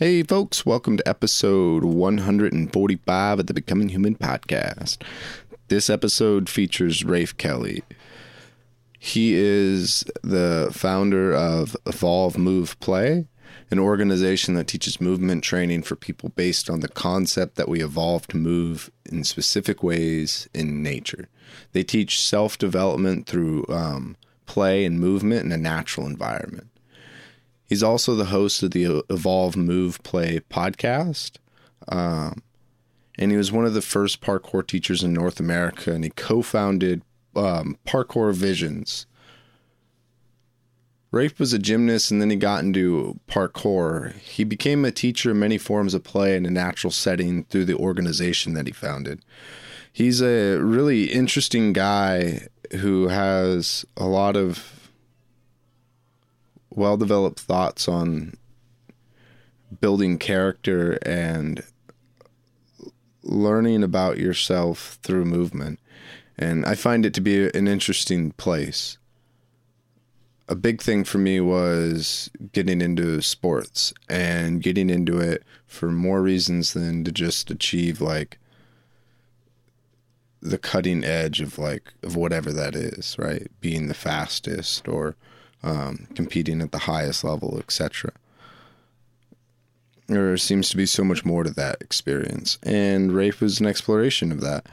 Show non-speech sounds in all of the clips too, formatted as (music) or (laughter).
Hey, folks, welcome to episode 145 of the Becoming Human podcast. This episode features Rafe Kelly. He is the founder of Evolve Move Play, an organization that teaches movement training for people based on the concept that we evolve to move in specific ways in nature. They teach self development through um, play and movement in a natural environment. He's also the host of the Evolve Move Play podcast. Um, and he was one of the first parkour teachers in North America, and he co founded um, Parkour Visions. Rafe was a gymnast and then he got into parkour. He became a teacher in many forms of play in a natural setting through the organization that he founded. He's a really interesting guy who has a lot of well developed thoughts on building character and learning about yourself through movement. And I find it to be an interesting place. A big thing for me was getting into sports and getting into it for more reasons than to just achieve like the cutting edge of like of whatever that is, right? Being the fastest or um, competing at the highest level, etc. There seems to be so much more to that experience, and Rafe was an exploration of that.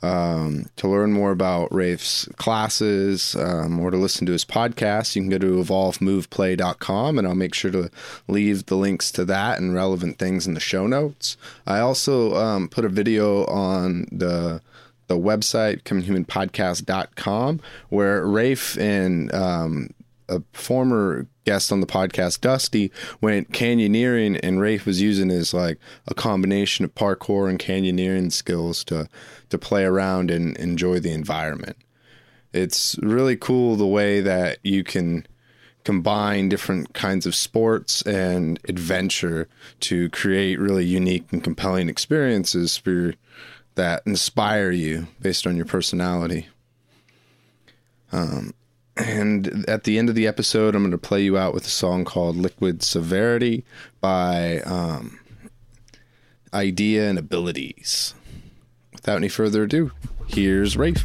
Um, to learn more about Rafe's classes um, or to listen to his podcast, you can go to evolvemoveplay.com and I'll make sure to leave the links to that and relevant things in the show notes. I also um, put a video on the the website, cominghumanpodcast.com, where Rafe and um, a former guest on the podcast, Dusty, went canyoneering, and Rafe was using his like a combination of parkour and canyoneering skills to to play around and enjoy the environment. It's really cool the way that you can combine different kinds of sports and adventure to create really unique and compelling experiences for that inspire you based on your personality. Um, and at the end of the episode, I'm going to play you out with a song called Liquid Severity by um, Idea and Abilities. Without any further ado, here's Rafe.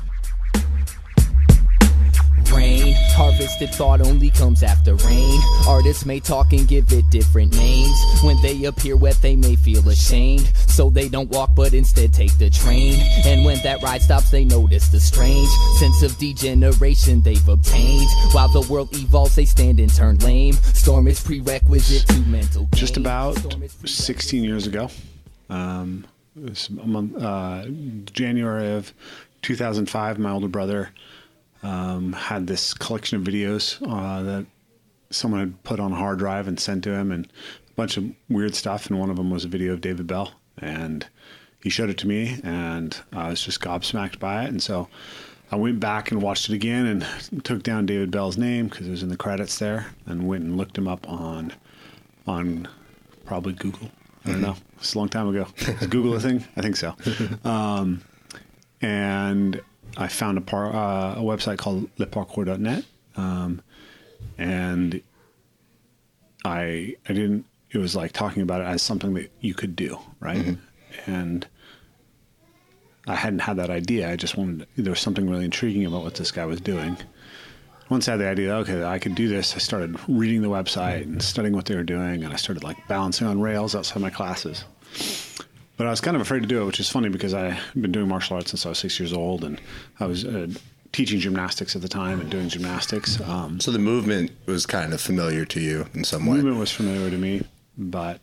Rain, harvested thought only comes after rain. Artists may talk and give it different names. When they appear wet, they may feel ashamed. So they don't walk, but instead take the train. And when that ride stops, they notice the strange sense of degeneration they've obtained. While the world evolves, they stand and turn lame. Storm is prerequisite to mental. Just about 16 years ago, um, it was a month, uh, January of 2005, my older brother um, had this collection of videos uh, that someone had put on a hard drive and sent to him, and a bunch of weird stuff. And one of them was a video of David Bell, and he showed it to me, and I was just gobsmacked by it. And so I went back and watched it again, and took down David Bell's name because it was in the credits there, and went and looked him up on on probably Google. I don't know. It's a long time ago. Is Google a thing? I think so. (laughs) Um, and I found a, par, uh, a website called leparkour.net. Um, and I I didn't. It was like talking about it as something that you could do, right? And I hadn't had that idea. I just wanted. There was something really intriguing about what this guy was doing. Once I had the idea, okay, I could do this. I started reading the website and studying what they were doing, and I started like balancing on rails outside my classes. But I was kind of afraid to do it, which is funny because I've been doing martial arts since I was six years old, and I was uh, teaching gymnastics at the time and doing gymnastics. Um, So the movement was kind of familiar to you in some way. The movement was familiar to me, but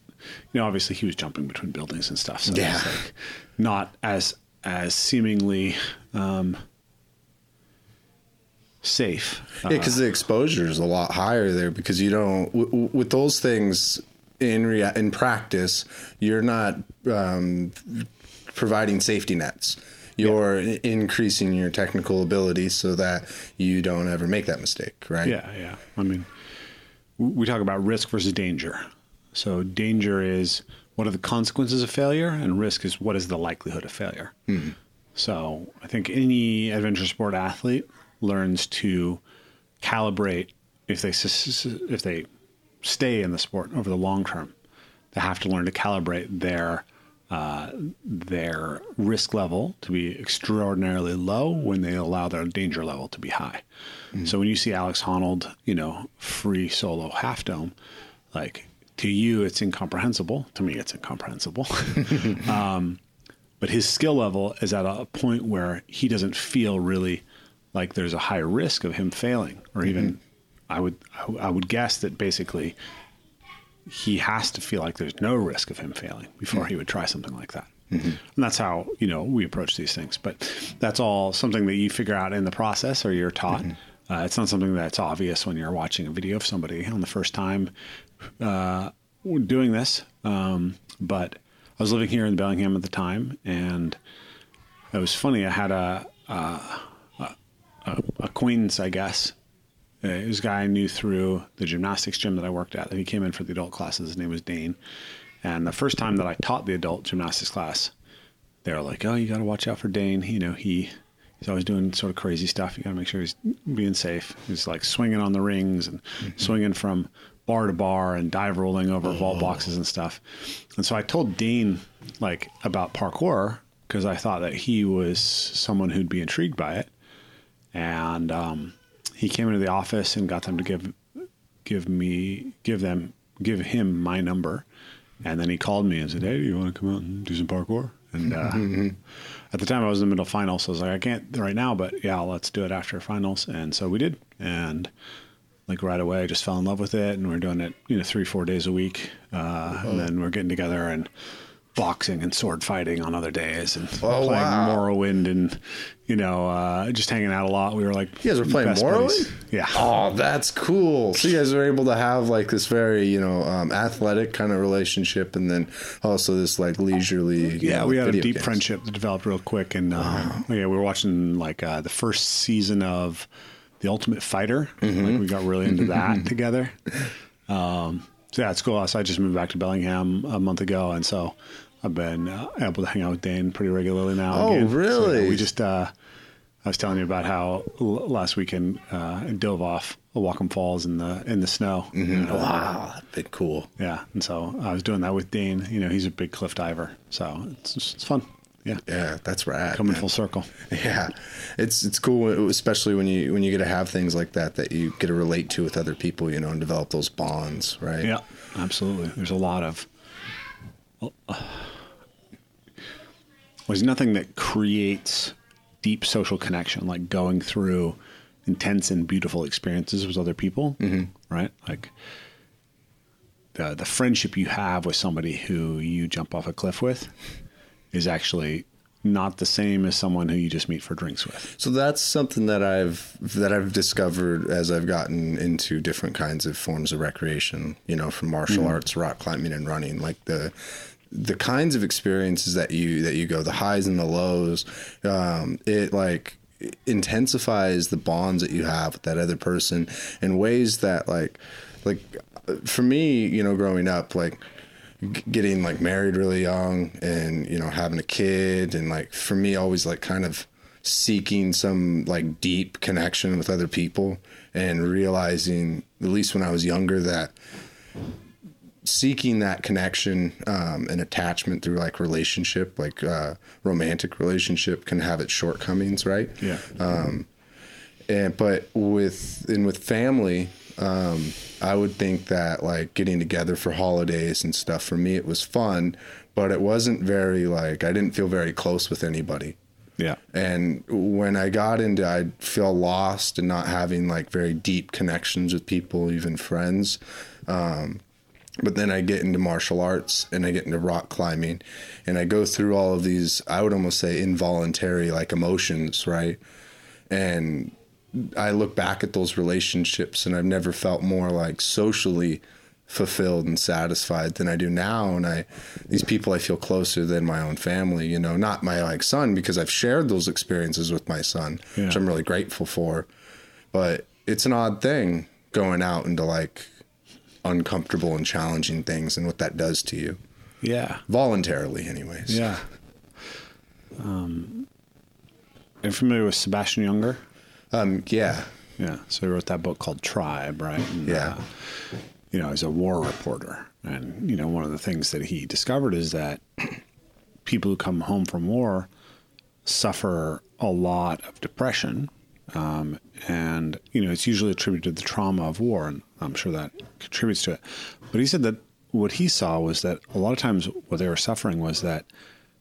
you know, obviously he was jumping between buildings and stuff, so Yeah. it's like not as as seemingly um, safe. Yeah, because the exposure is a lot higher there. Because you don't w- w- with those things in rea- in practice, you're not um, providing safety nets. You're i- increasing your technical ability so that you don't ever make that mistake, right? Yeah, yeah. I mean, we talk about risk versus danger. So danger is what are the consequences of failure, and risk is what is the likelihood of failure. So I think any adventure sport athlete learns to calibrate if they if they stay in the sport over the long term. they have to learn to calibrate their uh, their risk level to be extraordinarily low when they allow their danger level to be high. So when you see Alex Honnold, you know, free solo half dome, like to you it's incomprehensible. To me, it's incomprehensible. (laughs) (laughs) um, but his skill level is at a point where he doesn't feel really like there's a high risk of him failing, or even I would I would guess that basically he has to feel like there's no risk of him failing before he would try something like that. And that's how you know we approach these things. But that's all something that you figure out in the process, or you're taught. Uh, it's not something that's obvious when you're watching a video of somebody on the first time uh, doing this. Um, but I was living here in Bellingham at the time, and it was funny. I had a, a acquaintance, I guess. Uh, it was a guy I knew through the gymnastics gym that I worked at. And he came in for the adult classes. His name was Dane. And the first time that I taught the adult gymnastics class, they were like, "Oh, you got to watch out for Dane. You know, he he's always doing sort of crazy stuff. You got to make sure he's being safe. He's like swinging on the rings and swinging from bar to bar and dive rolling over vault boxes and stuff." And so I told Dean like about parkour because I thought that he was someone who'd be intrigued by it, and um, he came into the office and got them to give give me give them give him my number. And then he called me and said hey do you want to come out and do some parkour? And uh, at the time i was in the middle of finals so i was like i can't right now but yeah let's do it after finals. And so we did. And like right away i just fell in love with it and we are doing it you know three four days a week uh, and then we're getting together and boxing and sword fighting on other days and Oh, playing wow. Morrowind and you know uh, just hanging out a lot. We were like You guys were playing Morrowind? buddies. Yeah. Oh, that's cool. So you guys are able to have like this very, you know, um, athletic kind of relationship, and then also this like leisurely. Yeah, know, we had a deep games. friendship that developed real quick, and uh, yeah, we were watching like uh, the first season of The Ultimate Fighter. Mm-hmm. Like we got really into that (laughs) together. Um, so yeah, it's cool. So I just moved back to Bellingham a month ago, and so I've been uh, able to hang out with Dane pretty regularly now. Oh, again. So, really? we just uh, I was telling you about how l- last weekend uh, I dove off Whatcom Falls in the in the snow. And, uh, Wow, that'd be cool. yeah, and so I was doing that with Dane. You know, he's a big cliff diver, so it's it's fun. Yeah, Yeah, that's rad. coming man. full circle. Yeah, it's it's cool, especially when you when you get to have things like that that you get to relate to with other people, you know, and develop those bonds, right? Yeah, absolutely. There's a lot of. There's nothing that creates deep social connection like going through intense and beautiful experiences with other people, mm-hmm. right? Like the the friendship you have with somebody who you jump off a cliff with is actually not the same as someone who you just meet for drinks with. So that's something that I've that I've discovered as I've gotten into different kinds of forms of recreation, you know, from martial mm-hmm. arts, rock climbing and running, like the the kinds of experiences that you that you go, the highs and the lows, um, it like intensifies the bonds that you have with that other person in ways that like like for me, you know, growing up, like getting like married really young and you know having a kid and like for me always like kind of seeking some like deep connection with other people and realizing at least when I was younger that seeking that connection um, and attachment through like relationship like uh, romantic relationship can have its shortcomings right Yeah. and but with and with family um i would think that like getting together for holidays and stuff for me it was fun but it wasn't very like i didn't feel very close with anybody yeah. and when i got into i'd feel lost and not having like very deep connections with people even friends um but then I get into martial arts and I get into rock climbing and I go through all of these, I would almost say involuntary like emotions, right? And I look back at those relationships and I've never felt more like socially fulfilled and satisfied than I do now. And I, these people I feel closer than my own family, you know, not my like son because I've shared those experiences with my son, Yeah. which I'm really grateful for. But it's an odd thing going out into like uncomfortable and challenging things and what that does to you Yeah. voluntarily anyways. Yeah. Um, are you familiar with Sebastian Junger? Um, yeah. Yeah. So he wrote that book called Tribe, right? And, Yeah. uh, you know, he's a war reporter, And you know, one of the things that he discovered is that people who come home from war suffer a lot of depression, um, and you know, it's usually attributed to the trauma of war, and I'm sure that contributes to it. But he said that what he saw was that a lot of times what they were suffering was that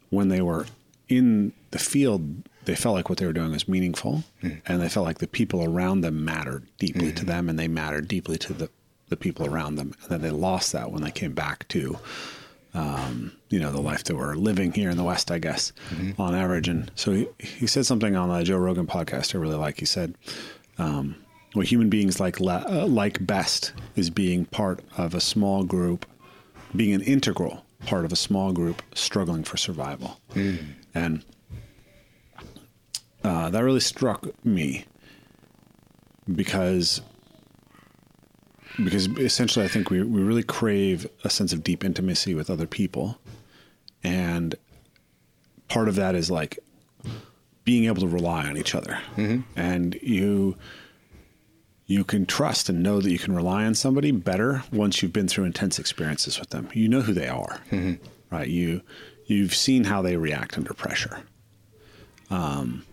when they were in the field, they felt like what they were doing was meaningful, mm. and they felt like the people around them mattered deeply mm-hmm. to them, and they mattered deeply to the the people around them, and then they lost that when they came back to. Um, you know the life that we're living here in the West, I guess, mm-hmm. on average. And so he, he said something on the Joe Rogan podcast I really like. He said, um, "What human beings like uh, like best is being part of a small group, being an integral part of a small group struggling for survival." Mm. And uh, that really struck me because because essentially I think we we really crave a sense of deep intimacy with other people, and part of that is like being able to rely on each other, mm-hmm. and you you can trust and know that you can rely on somebody better once you've been through intense experiences with them. You know who they are, mm-hmm. right? You you've seen how they react under pressure. Um,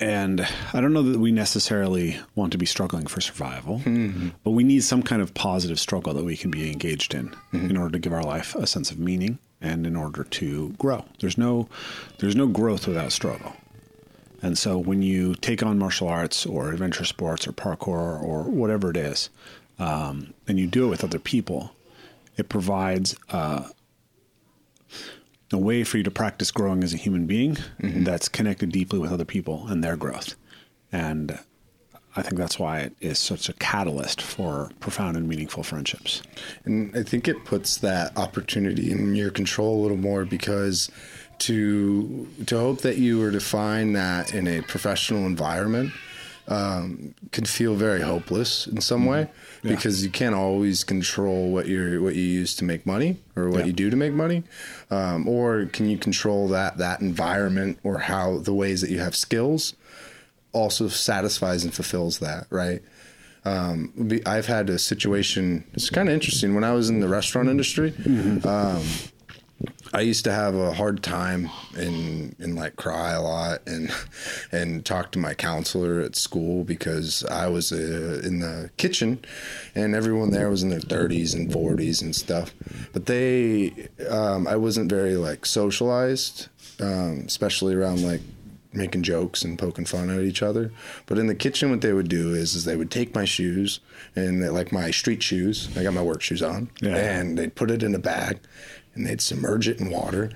and I don't know that we necessarily want to be struggling for survival, mm-hmm. but we need some kind of positive struggle that we can be engaged in mm-hmm. in order to give our life a sense of meaning and in order to grow. There's no there's no growth without struggle. And so when you take on martial arts or adventure sports or parkour or whatever it is, um, and you do it with other people, it provides uh, a way for you to practice growing as a human being mm-hmm. that's connected deeply with other people and their growth. And I think that's why it is such a catalyst for profound and meaningful friendships. And I think it puts that opportunity in your control a little more because to to hope that you were to find that in a professional environment um, can feel very hopeless in some mm-hmm. way yeah. because you can't always control what you what you use to make money or what yeah. you do to make money, um, or can you control that that environment or how the ways that you have skills also satisfies and fulfills that right. Um, I've had a situation. It's kind of interesting when I was in the restaurant industry. Mm-hmm. I used to have a hard time and and like cry a lot and and talk to my counselor at school because I was uh, in the kitchen and everyone there was in their 30s and 40s and stuff. But they, um, I wasn't very like socialized, um, especially around like making jokes and poking fun at each other. But in the kitchen, what they would do is, is they would take my shoes and they, like my street shoes. I got my work shoes on, yeah. and they'd put it in a bag and they'd submerge it in water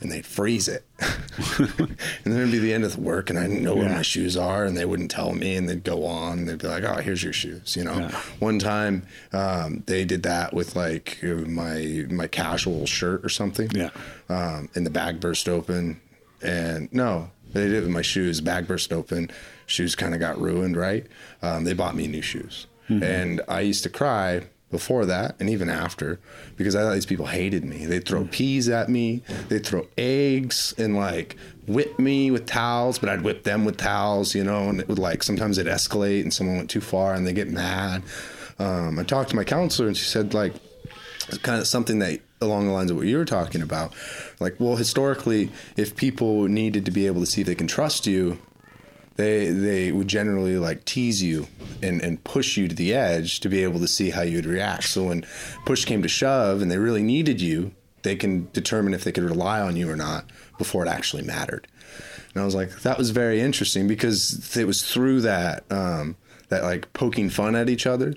and they'd freeze it. (laughs) and then it'd be the end of the work and I didn't know yeah. where my shoes are and they wouldn't tell me and they'd go on. and They'd be like, oh, here's your shoes. You know, yeah. one time um, they did that with like my, my casual shirt or something. Yeah. Um, and the bag burst open and no, they did it with my shoes. Bag burst open. Shoes kind of got ruined, right? Um, they bought me new shoes. Mm-hmm. And I used to cry before that and even after because I thought these people hated me. They'd throw mm. peas at me, they'd throw eggs and like whip me with towels, but I'd whip them with towels, you know, and it would like sometimes it escalate and someone went too far and they get mad. Um, I talked to my counselor and she said like it's kind of something that along the lines of what you were talking about. Like, well, historically, if people needed to be able to see if they can trust you, they they would generally like tease you and, and push you to the edge to be able to see how you'd react. So when push came to shove and they really needed you, they can determine if they could rely on you or not before it actually mattered. And I was like, that was very interesting because it was through that um, that like poking fun at each other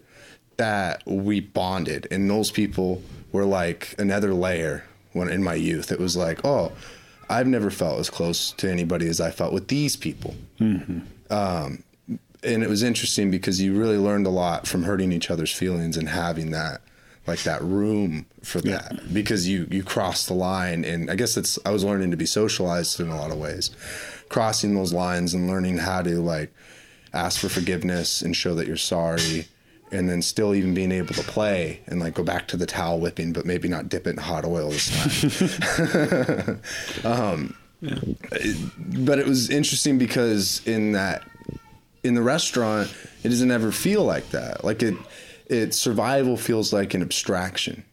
that we bonded. And those people were like another layer when in my youth. It was like, oh, I've never felt as close to anybody as I felt with these people. Mm-hmm. Um, and it was interesting because you really learned a lot from hurting each other's feelings and having that like that room for that yeah. because you you crossed the line and I guess it's I was learning to be socialized in a lot of ways crossing those lines and learning how to like ask for forgiveness and show that you're sorry and then still even being able to play and like go back to the towel whipping, but maybe not dip it in hot oil this time. (laughs) um, yeah. but it was interesting because in that in the restaurant, it doesn't ever feel like that. Like it, it survival feels like an abstraction.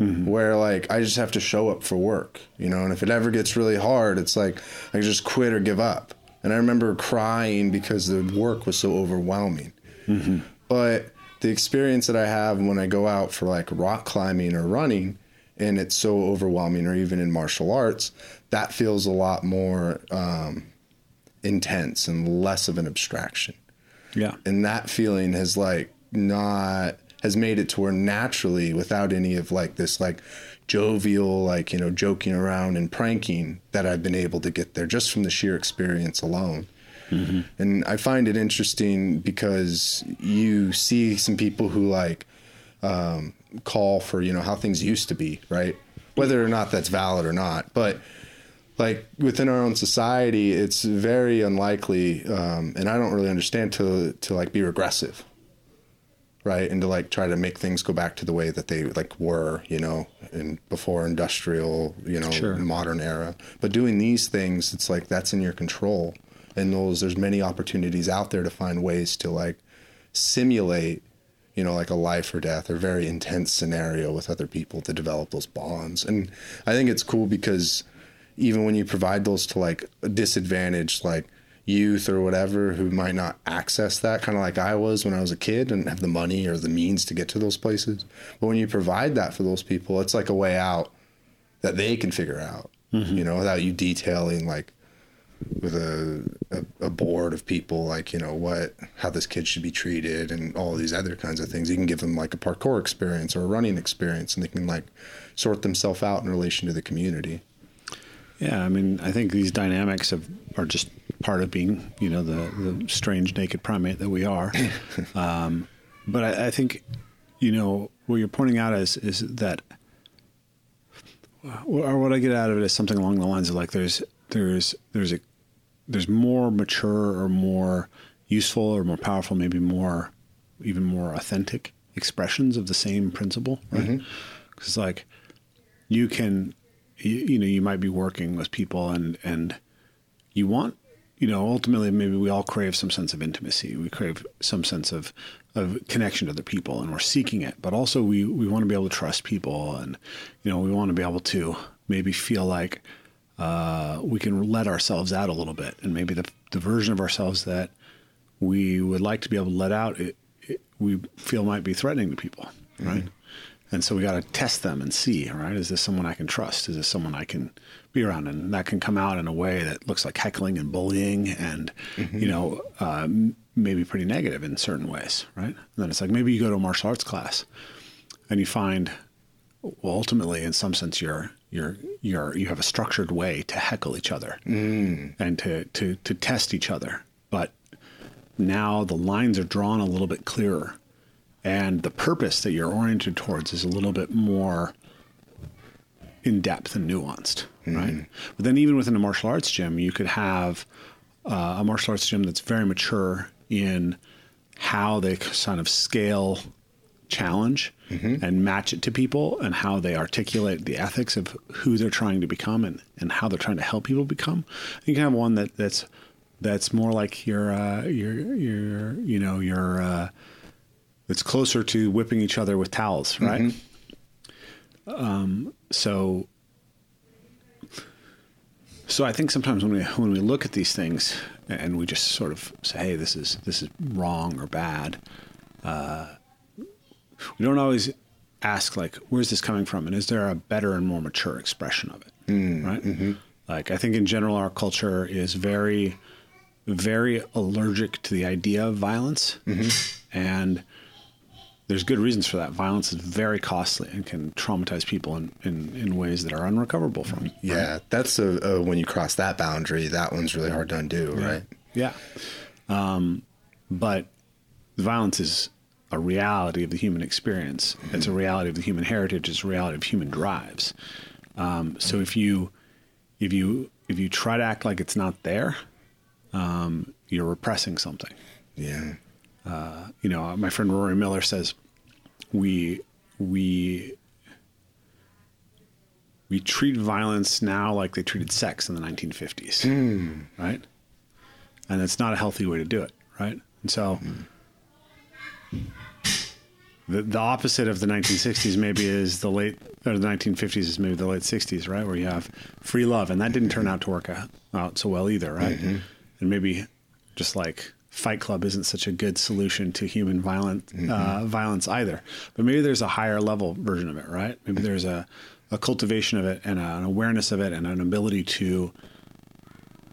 Mm-hmm. Where like I just have to show up for work, you know, and if it ever gets really hard, it's like I just quit or give up. And I remember crying because the work was so overwhelming. Mm-hmm. But the experience that I have when I go out for like rock climbing or running, and it's so overwhelming, or even in martial arts, that feels a lot more um, intense and less of an abstraction. Yeah. And that feeling has like not has made it to where naturally, without any of like this like jovial, like you know, joking around and pranking, that I've been able to get there just from the sheer experience alone. And I find it interesting because you see some people who like um, call for you know how things used to be, right? Whether or not that's valid or not, but like within our own society, it's very unlikely, um, and I don't really understand to to like be regressive, right? And to like try to make things go back to the way that they like were, you know, in before industrial, you know, Sure. modern era. But doing these things, it's like that's in your control, and those there's many opportunities out there to find ways to like simulate you know, like a life or death or very intense scenario with other people to develop those bonds. And I think it's cool because even when you provide those to like disadvantaged like youth or whatever who might not access that kind of like I was when I was a kid and have the money or the means to get to those places. But when you provide that for those people, it's like a way out that they can figure out, mm-hmm. you know, without you detailing like with a, a a board of people like you know what how this kid should be treated and all these other kinds of things you can give them like a parkour experience or a running experience and they can like sort themselves out in relation to the community Yeah, I mean, I think these dynamics have, are just part of being, you know, the, the strange naked primate that we are. (laughs) um, but I, I think, you know, what you're pointing out is is that, or what I get out of it is something along the lines of like there's there's there's a there's more mature or more useful or more powerful, maybe more even more authentic expressions of the same principle, right? Mm-hmm. Because like you can you, you know you might be working with people and and you want you know ultimately maybe we all crave some sense of intimacy. We crave some sense of of connection to other people and we're seeking it. But also we we want to be able to trust people and you know we want to be able to maybe feel like uh, we can let ourselves out a little bit and maybe the, the version of ourselves that we would like to be able to let out it, it, we feel might be threatening to people right and so we got to test them and see, right? Is this someone I can trust? Is this someone I can be around? And that can come out in a way that looks like heckling and bullying and, you know, uh, maybe pretty negative in certain ways, right? And then it's like maybe you go to a martial arts class and you find, well, ultimately, in some sense, you're, you're, you're, you have a structured way to heckle each other and to, to, to test each other. But now the lines are drawn a little bit clearer and the purpose that you're oriented towards is a little bit more in depth and nuanced, right? But then, even within a martial arts gym, you could have uh, a martial arts gym that's very mature in how they kind of scale challenge and match it to people and how they articulate the ethics of who they're trying to become and, and how they're trying to help people become. You can have one that, that's that's more like your uh, your your you know your uh, it's closer to whipping each other with towels, right? Um, so, so I think sometimes when we when we look at these things and we just sort of say, "Hey, this is this is wrong or bad," uh, we don't always ask like, "Where's this coming from?" and is there a better and more mature expression of it, mm, right? Mm-hmm. Like I think in general, our culture is very very allergic to the idea of violence, mm-hmm. and there's good reasons for that. Violence is very costly and can traumatize people in, in, in ways that are unrecoverable from. yeah that's a, a when you cross that boundary that one's really hard to undo right Yeah. Um, but violence is a reality of the human experience. It's a reality of the human heritage. It's a reality of human drives. Um, so if you if you if you try to act like it's not there, um, you're repressing something. yeah you know, my friend Rory Miller says we we we treat violence now like they treated sex in the 1950s, right? And it's not a healthy way to do it, right? And so the, the opposite of the 1960s maybe is the late or the 1950s is maybe the late 60s, right? Where you have free love, and that didn't turn out to work out, so well either, right? Mm-hmm. And maybe just like Fight Club isn't such a good solution to human violent Mm-hmm. uh, violence either. But maybe there's a higher level version of it, right? Maybe there's a, a cultivation of it and a, an awareness of it and an ability to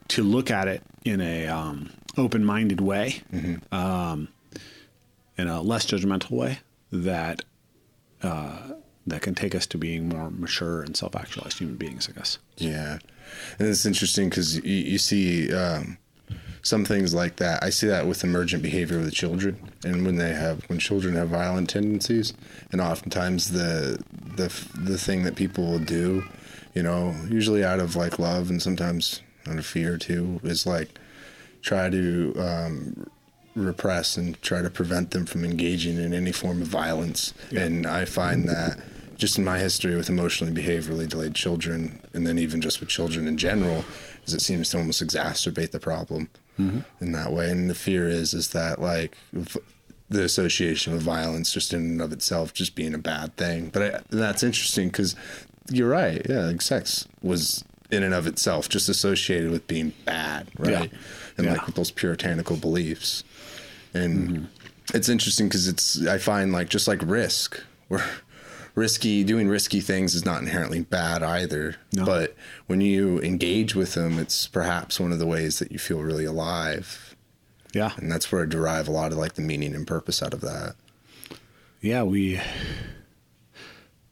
to look at it in a um, open minded way, um, in a less judgmental way that uh, that can take us to being more mature and self actualized human beings. I guess. Yeah, and it's interesting because you, you see um, some things like that. I see that with emergent behavior with children, and when they have when children have violent tendencies, and oftentimes the the the thing that people will do, you know, usually out of like love and sometimes out of fear too, is like try to um, repress and try to prevent them from engaging in any form of violence. And I find that just in my history with emotionally behaviorally delayed children, and then even just with children in general, is it seems to almost exacerbate the problem mm-hmm. in that way. And the fear is is that like the association with violence just in and of itself just being a bad thing. But I, that's interesting because you're right. Yeah, like sex was in and of itself just associated with being bad, right? Yeah. And Yeah. like with those puritanical beliefs. And it's interesting because it's I find like just like risk, where risky doing risky things is not inherently bad either. No. But when you engage with them, it's perhaps one of the ways that you feel really alive. Yeah. And that's where I derive a lot of like the meaning and purpose out of that. Yeah, we.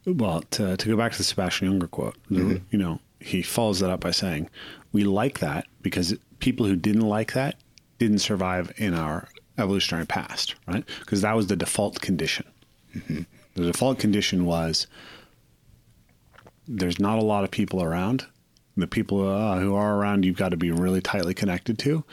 Well, to, to go back to the Sebastian Junger quote, the- mm-hmm. you know, he follows that up by saying, "We like that because people who didn't like that didn't survive in our evolutionary past, right? Because that was the default condition. Mm-hmm. The default condition was there's not a lot of people around. The people uh, who are around, you've got to be really tightly connected to,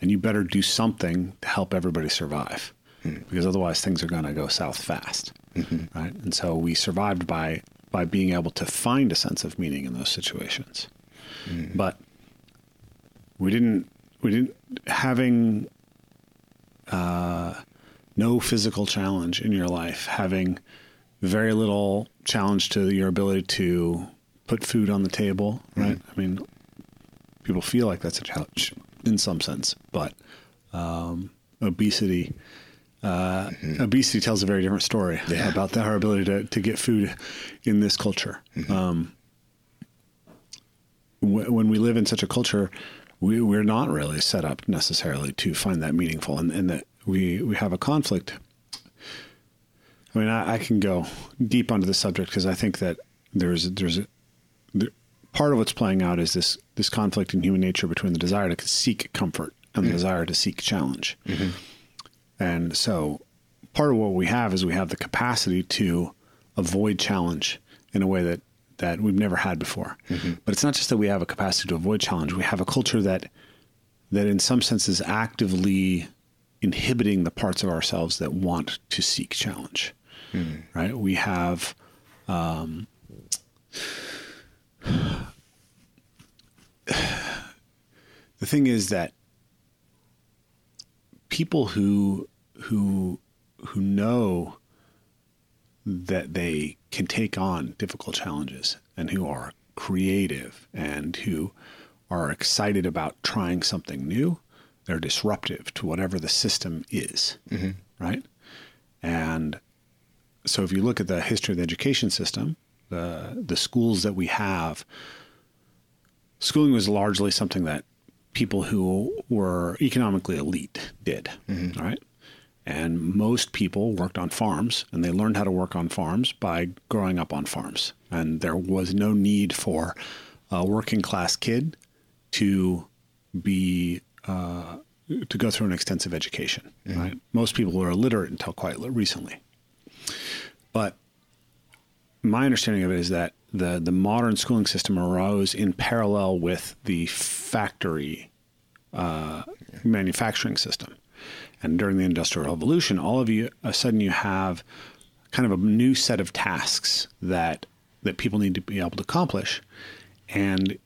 and you better do something to help everybody survive, hmm. because otherwise things are going to go south fast, mm-hmm. right? And so we survived by by being able to find a sense of meaning in those situations, hmm. but we didn't we didn't having uh, no physical challenge in your life, having very little challenge to your ability to put food on the table, right? I mean, people feel like that's a challenge in some sense, but um, obesity. Uh, Obesity tells a very different story Yeah. about the, our ability to, to get food in this culture. Um, wh- when we live in such a culture, we, we're not really set up necessarily to find that meaningful, and, and that we we have a conflict. I mean, I, I can go deep onto the subject because I think that there's there's a, there, part of what's playing out is this this conflict in human nature between the desire to seek comfort and the mm-hmm. desire to seek challenge, mm-hmm. and so part of what we have is we have the capacity to avoid challenge in a way that that we've never had before. But it's not just that we have a capacity to avoid challenge. We have a culture that that in some sense is actively inhibiting the parts of ourselves that want to seek challenge. Right? We have um, (sighs) the thing is that people who who who know that they can take on difficult challenges and who are creative and who are excited about trying something new. They're disruptive to whatever the system is mm-hmm. right? And so if you look at the history of the education system the the schools that we have schooling was largely something that people who were economically elite did all right and most people worked on farms and they learned how to work on farms by growing up on farms. And there was no need for a working class kid to be uh, to go through an extensive education. Right? Most people were illiterate until quite recently. But my understanding of it is that the the modern schooling system arose in parallel with the factory uh, manufacturing system. And during the Industrial Revolution, all of you, a sudden, you have kind of a new set of tasks that that people need to be able to accomplish, and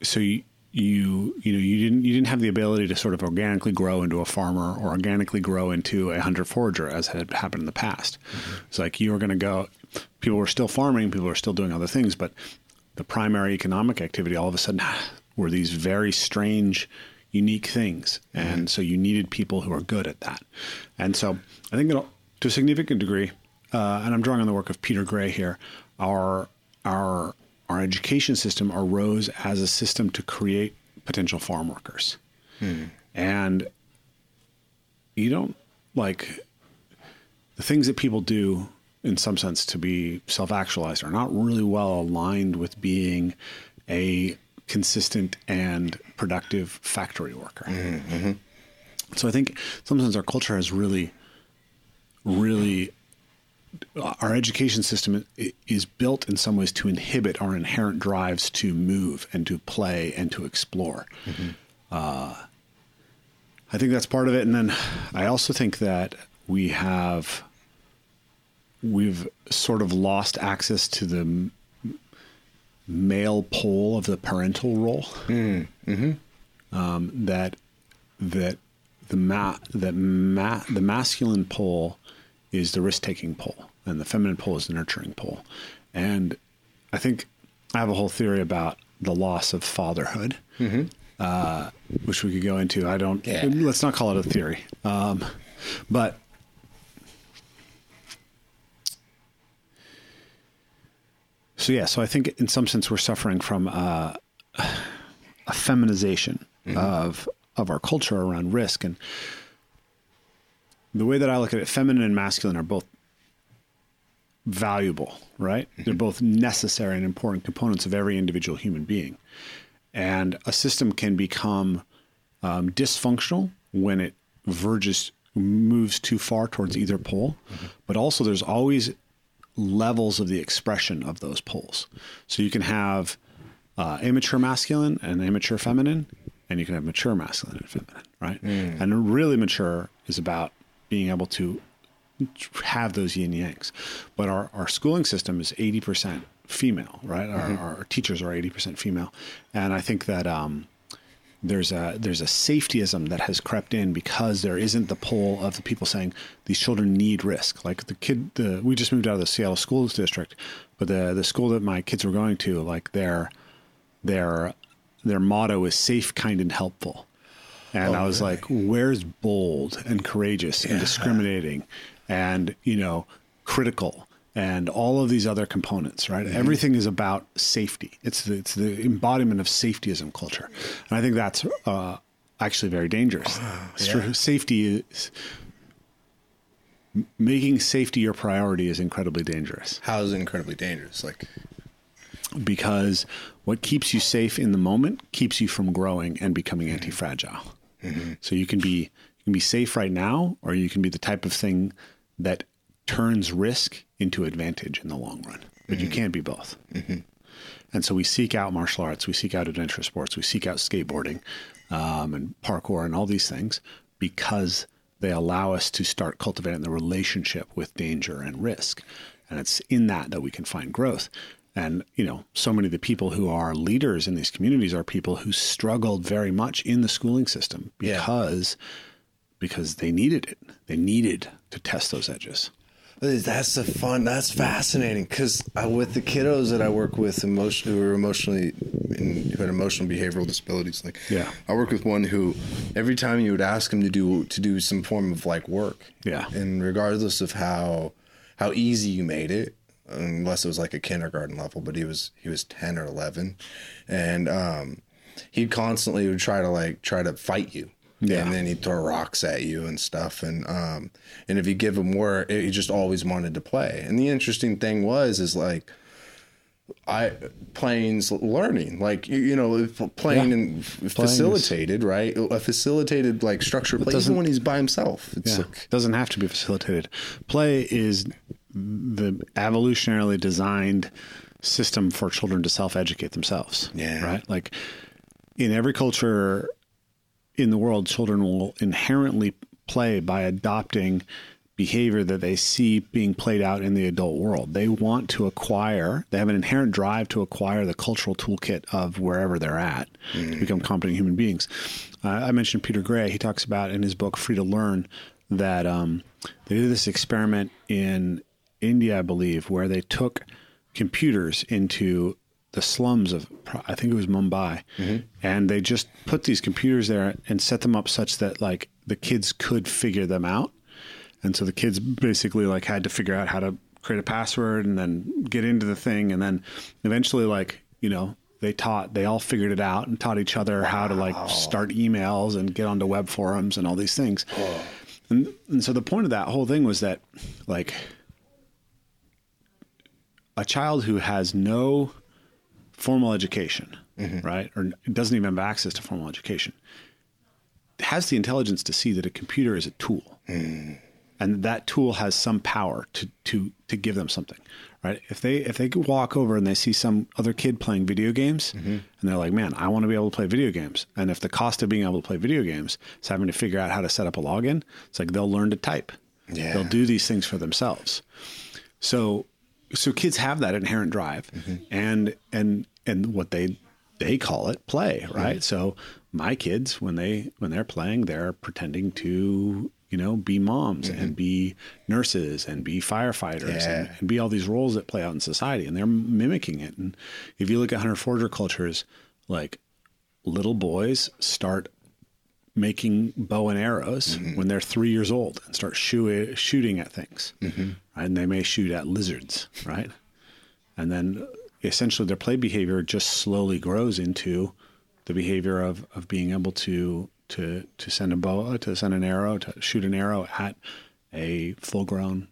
so you, you you know you didn't you didn't have the ability to sort of organically grow into a farmer or organically grow into a hunter forager as had happened in the past. Mm-hmm. It's like you were going to go. People were still farming. People were still doing other things, but the primary economic activity all of a sudden (sighs) were these very strange, unique things, and so you needed people who are good at that. And so I think that to a significant degree, uh, and I'm drawing on the work of Peter Gray here, our our our education system arose as a system to create potential farm workers. And you don't like the things that people do in some sense to be self-actualized are not really well aligned with being a consistent and productive factory worker. Mm-hmm, mm-hmm. So I think sometimes our culture has really, really, our education system is built in some ways to inhibit our inherent drives to move and to play and to explore. Mm-hmm. Uh, I think that's part of it, and then I also think that we have we've sort of lost access to the male pole of the parental role. Um, that that the ma- that ma- the masculine pole is the risk taking pole, and the feminine pole is the nurturing pole. And I think I have a whole theory about the loss of fatherhood, uh, which we could go into. I don't. Yeah. Let's not call it a theory, um, but. So yeah, so I think in some sense we're suffering from uh, a feminization of of our culture around risk and the way that I look at it, feminine and masculine are both valuable, right? They're both necessary and important components of every individual human being. And a system can become um, dysfunctional when it verges, moves too far towards either pole. But also, there's always levels of the expression of those poles. So you can have uh, immature masculine and immature feminine, and you can have mature masculine and feminine, right? And really mature is about being able to have those yin yangs. But our, our schooling system is 80% female, right? Our, our teachers are 80% female. And I think that um, there's a there's a safetyism that has crept in because there isn't the pull of the people saying these children need risk. Like the kid, the we just moved out of the Seattle schools district, but the the school that my kids were going to, like their their their motto is safe, kind, and helpful. And oh, I was like, where's bold and courageous and discriminating and, you know, critical and all of these other components, right? Mm-hmm. Everything is about safety. It's the, it's the embodiment of safetyism culture. And I think that's uh, actually very dangerous. Str- Safety is making safety your priority is incredibly dangerous How is it incredibly dangerous? Like, because what keeps you safe in the moment keeps you from growing and becoming mm-hmm. anti-fragile. Mm-hmm. So you can be you can be safe right now, or you can be the type of thing that turns risk into advantage in the long run. But you can't be both. And so we seek out martial arts, we seek out adventure sports, we seek out skateboarding um, and parkour and all these things because they allow us to start cultivating the relationship with danger and risk. And it's in that that we can find growth. And, you know, so many of the people who are leaders in these communities are people who struggled very much in the schooling system Yeah. because because they needed it. They needed to test those edges. That's the fun. That's fascinating because with the kiddos that I work with, emotion, who are emotionally, in, who had emotional behavioral disabilities, like Yeah. I work with one who, every time you would ask him to do to do some form of like work, Yeah. and regardless of how how easy you made it, unless it was like a kindergarten level, but he was he was ten or eleven, and um, he constantly would try to like try to fight you. Yeah. And then he'd throw rocks at you and stuff. And um, and if you give him work, he just always wanted to play. And the interesting thing was, is like, I planes learning, like you, you know, playing Yeah. and f- facilitated, right? A facilitated like structure play, even doesn't- when he's by himself. It's Yeah, like, doesn't have to be facilitated. Play is the evolutionarily designed system for children to self-educate themselves. Yeah. right. Like in every culture in the world, children will inherently play by adopting behavior that they see being played out in the adult world. They want to acquire, they have an inherent drive to acquire the cultural toolkit of wherever they're at to become competent human beings. Uh, I mentioned Peter Gray. He talks about in his book Free to Learn that um, they did this experiment in India, I believe, where they took computers into the slums of I think it was Mumbai, mm-hmm. and they just put these computers there and set them up such that like the kids could figure them out, and so the kids basically like had to figure out how to create a password and then get into the thing, and then eventually like you know they taught they all figured it out and taught each other how to like start emails and get onto web forums and all these things. And, and so the point of that whole thing was that like a child who has no formal education, mm-hmm. right, or doesn't even have access to formal education, has the intelligence to see that a computer is a tool, mm-hmm. and that tool has some power to to to give them something, right? If they if they walk over and they see some other kid playing video games, mm-hmm. and they're like, "Man, I want to be able to play video games," and if the cost of being able to play video games is having to figure out how to set up a login, it's like they'll learn to type. Yeah. They'll do these things for themselves. So so kids have that inherent drive. And and and what they they call it play right so my kids when they when they're playing they're pretending to you know be moms and mm-hmm. be nurses and be firefighters and, Yeah. and be all these roles that play out in society and they're mimicking it and if you look at hunter forger cultures like little boys start making bow and arrows mm-hmm. when they're three years old and start shoo- shooting at things. Mm-hmm. Right? And they may shoot at lizards, right? And then essentially their play behavior just slowly grows into the behavior of, of being able to to to send a bow to send an arrow to shoot an arrow at a full grown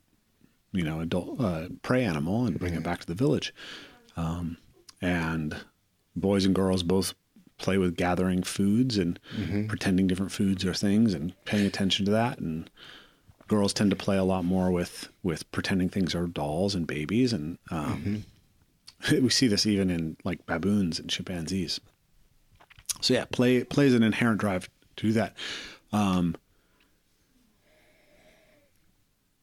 you know adult uh, prey animal and bring it back to the village. Um, and boys and girls both play with gathering foods and pretending different foods are things and paying attention to that. And girls tend to play a lot more with with pretending things are dolls and babies and um, (laughs) we see this even in like baboons and chimpanzees. So yeah play plays an inherent drive to do that. Um,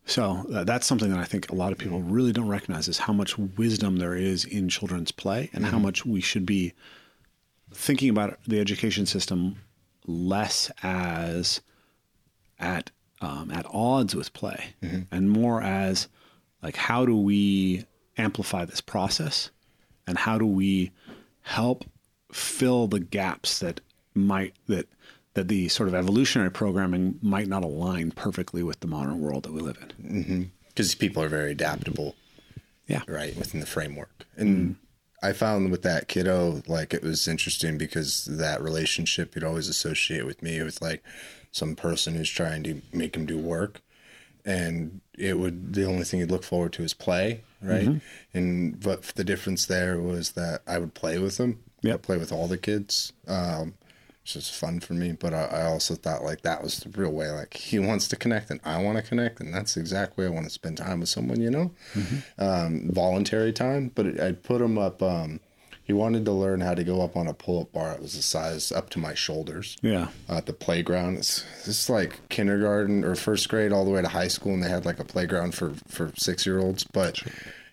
so uh, that's something that I think a lot of people really don't recognize is how much wisdom there is in children's play and how much we should be thinking about the education system less as at um, at odds with play and more as like how do we amplify this process and how do we help fill the gaps that might that that the sort of evolutionary programming might not align perfectly with the modern world that we live in. Mm-hmm. because people are very adaptable, Yeah. right, within the framework. And I found with that kiddo, like it was interesting because that relationship you'd always associate with me with like some person who's trying to make him do work. And it would, the only thing he'd look forward to is play, right? And, but the difference there was that I would play with them. I'd play with all the kids. Um, it's just fun for me. But I, I also thought like that was the real way. Like he wants to connect and I want to connect, and that's exactly I want to spend time with someone. You know, um, voluntary time. But it, I'd put him up. Um, he wanted to learn how to go up on a pull-up bar. It was the size up to my shoulders. Yeah. Uh, at the playground. It's it's like kindergarten or first grade all the way to high school, and they had like a playground for for six year olds. But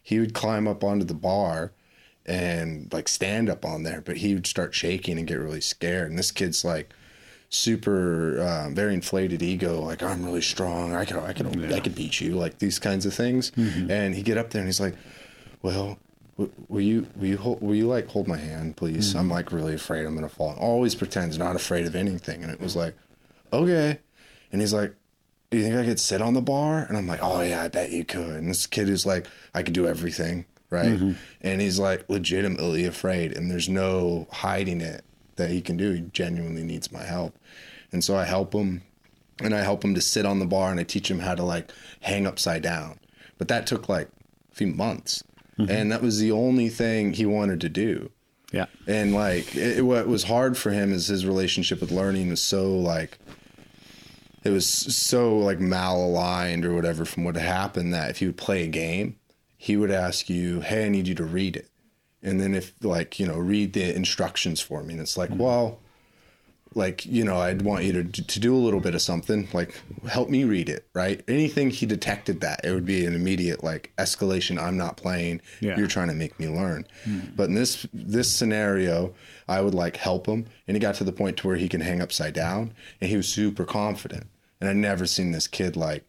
he would climb up onto the bar and like stand up on there, but he would start shaking and get really scared. And this kid's like super um, very inflated ego like i'm really strong i could i could i could beat you like these kinds of things and he get up there and he's like well will you will you hold, will you like hold my hand please? Mm. I'm like really afraid i'm gonna fall. And always pretends not afraid of anything. And it was like okay. And he's like do you think i could sit on the bar? And i'm like oh yeah i bet you could. And this kid is like i could do everything right? Mm-hmm. And he's like legitimately afraid. And there's no hiding it that he can do. He genuinely needs my help. And so i help him and i help him to sit on the bar and i teach him how to like hang upside down. But that took like a few months Mm-hmm. and that was the only thing he wanted to do. Yeah. and like it, what was hard for him is his relationship with learning was so like it was so like malaligned or whatever from what happened that if you would play a game he would ask you hey i need you to read it. And then if like you know read the instructions for me. And it's like mm-hmm. well like you know i'd want you to, to do a little bit of something like help me read it right? Anything he detected that it would be an immediate like escalation. I'm not playing. Yeah. you're trying to make me learn. But in this this scenario i would like help him. And he got to the point to where he can hang upside down. And he was super confident. And i'd never seen this kid like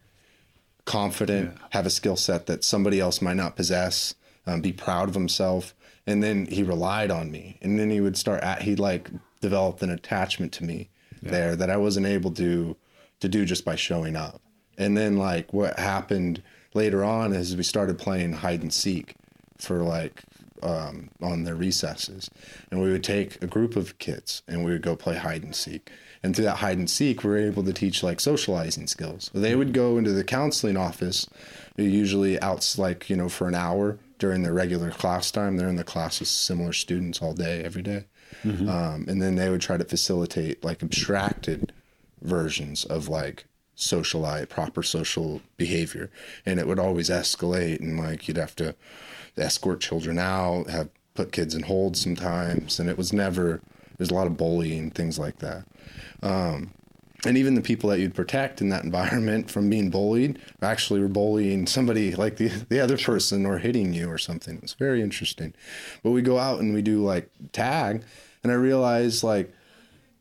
confident, have a skill set that somebody else might not possess, um, be proud of himself. And then he relied on me. And then he would start at, he like developed an attachment to me there that I wasn't able to, to do just by showing up. And then like what happened later on is we started playing hide and seek for like, um, on their recesses. And we would take a group of kids and we would go play hide and seek. And through that hide and seek, we were able to teach like socializing skills. They would go into the counseling office, usually out like, you know, for an hour during their regular class time. They're in the class with similar students all day, every day. Um, and then they would try to facilitate like abstracted versions of like socialite proper social behavior. And it would always escalate and like you'd have to escort children out have put kids in hold sometimes. And it was never there's a lot of bullying things like that. Um, and even the people that you'd protect in that environment from being bullied actually were bullying somebody like the, the other person or hitting you or something. It's very interesting. But we go out and we do like tag and i realize like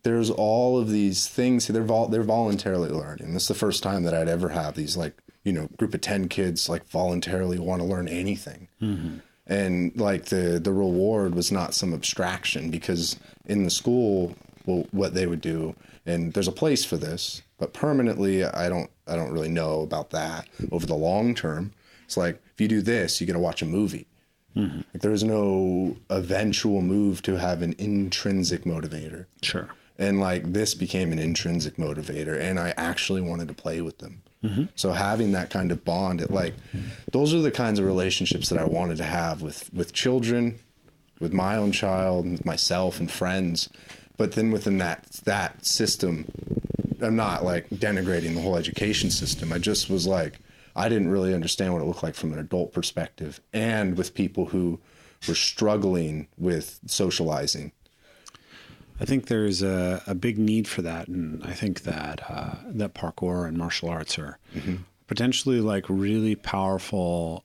there's all of these things. They're vol- they're voluntarily learning. This is the first time that I'd ever have these like you know group of ten kids like voluntarily want to learn anything, mm-hmm. and like the the reward was not some abstraction because in the school well what they would do and there's a place for this but permanently I don't I don't really know about that over the long term. It's like if you do this you get to watch a movie. Mm-hmm. Like there's no eventual move to have an intrinsic motivator Sure. and like this became an intrinsic motivator and i actually wanted to play with them mm-hmm. so having that kind of bond it like those are the kinds of relationships that i wanted to have with with children with my own child with myself and friends but then within that that system i'm not like denigrating the whole education system i just was like i didn't really understand what it looked like from an adult perspective and with people who were struggling with socializing I think there's a, a big need for that, and I think that uh, that parkour and martial arts are potentially like really powerful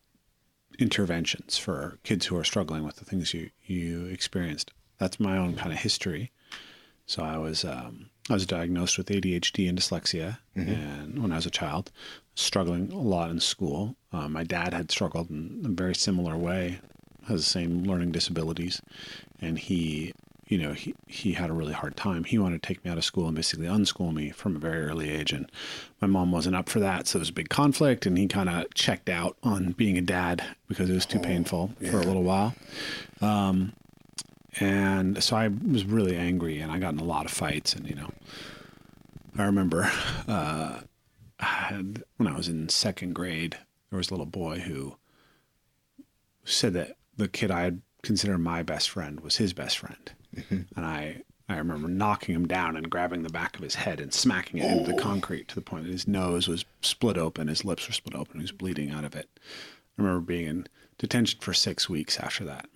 interventions for kids who are struggling with the things you you experienced. That's my own kind of history. So I was um, I was diagnosed with ADHD and dyslexia, and when I was a child, struggling a lot in school. Uh, my dad had struggled in a very similar way, has the same learning disabilities, and he, you know, he he had a really hard time. He wanted to take me out of school and basically unschool me from a very early age, and my mom wasn't up for that, so it was a big conflict, and he kind of checked out on being a dad because it was too painful for a little while. And so I was really angry and I got in a lot of fights. And, you know, I remember uh, I had, when I was in second grade, there was a little boy who said that the kid I had considered my best friend was his best friend. And I, I remember knocking him down and grabbing the back of his head and smacking it into the concrete to the point that his nose was split open, his lips were split open, he was bleeding out of it. I remember being in detention for six weeks after that.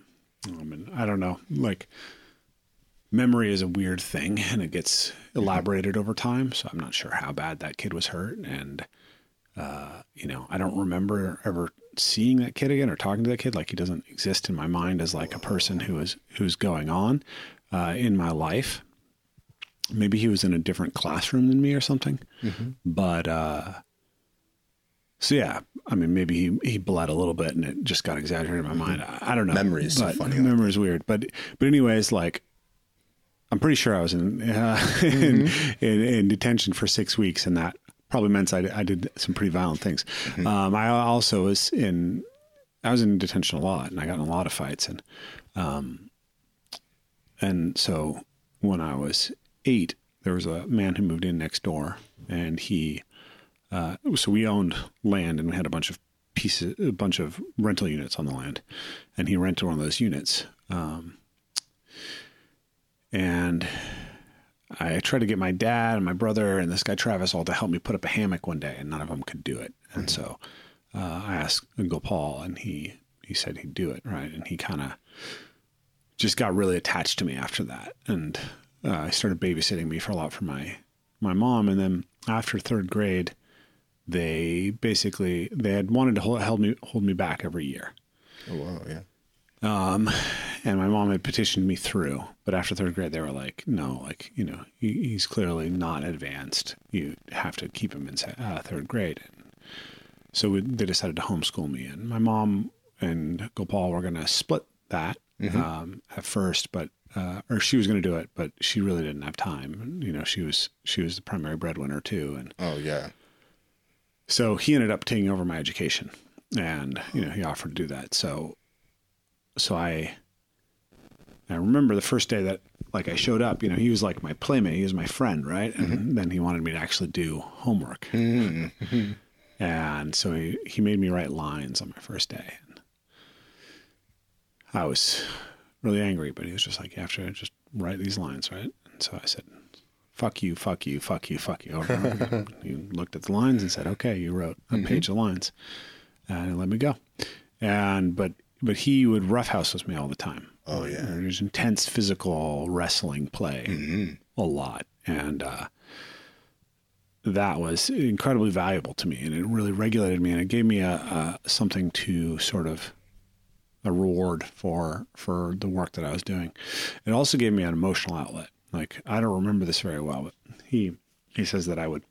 Um, and I don't know, like memory is a weird thing and it gets elaborated over time. So I'm not sure how bad that kid was hurt. And, uh, you know, I don't remember ever seeing that kid again or talking to that kid. Like he doesn't exist in my mind as like a person who is, who's going on, uh, in my life. Maybe he was in a different classroom than me or something. But, uh, so yeah, I mean, maybe he, he bled a little bit and it just got exaggerated in my mind. I, I don't know. Memory is so funny Memory is weird, but but anyways, like I'm pretty sure I was in uh, (laughs) in, in in detention for six weeks, and that probably meant I, I did some pretty violent things. Um, I also was in I was in detention a lot, and I got in a lot of fights, and um, and so when I was eight, there was a man who moved in next door, and he uh, so we owned land and we had a bunch of pieces, a bunch of rental units on the land, and he rented one of those units. Um, and I tried to get my dad and my brother and this guy Travis all to help me put up a hammock one day, and none of them could do it. And so uh, I asked Uncle Paul, and he he said he'd do it, right? And he kind of just got really attached to me after that, and uh, started babysitting me for a lot for my my mom, and then after third grade, they basically they had wanted to hold, hold me hold me back every year. Oh wow, yeah. Um, and my mom had petitioned me through, but after third grade, they were like, "No, like you know, he, he's clearly not advanced. You have to keep him in uh, third grade." So we, they decided to homeschool me, and my mom and Gopal were going to split that um, at first, but uh, or she was going to do it, but she really didn't have time. You know, she was she was the primary breadwinner too, and Oh yeah. So he ended up taking over my education, and you know he offered to do that. So, so I, I remember the first day that like I showed up. You know, he was like my playmate, he was my friend, right? And mm-hmm. then he wanted me to actually do homework, mm-hmm. and so he he made me write lines on my first day. And I was really angry, but he was just like, "You have to just write these lines, right?" And so I said, fuck you, fuck you, fuck you, fuck you. Over (laughs) over looked at the lines and said, okay, you wrote a page of lines and let me go. And, but, but he would roughhouse with me all the time. Oh, yeah. There's intense physical wrestling play a lot. And, uh, that was incredibly valuable to me and it really regulated me and it gave me a, a something to sort of a reward for for the work that I was doing. It also gave me an emotional outlet. Like I don't remember this very well, but he he says that I would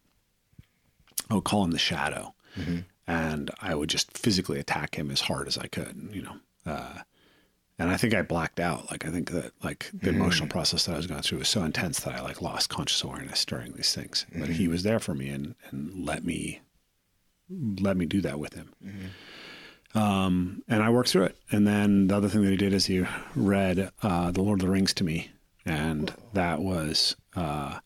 I would call him the shadow, and I would just physically attack him as hard as I could. You know, uh, and I think I blacked out. Like I think that like the emotional process that I was going through was so intense that I like lost conscious awareness during these things. But he was there for me and and let me let me do that with him. Um, and I worked through it. And then the other thing that he did is he read uh, The Lord of the Rings to me. And that was uh,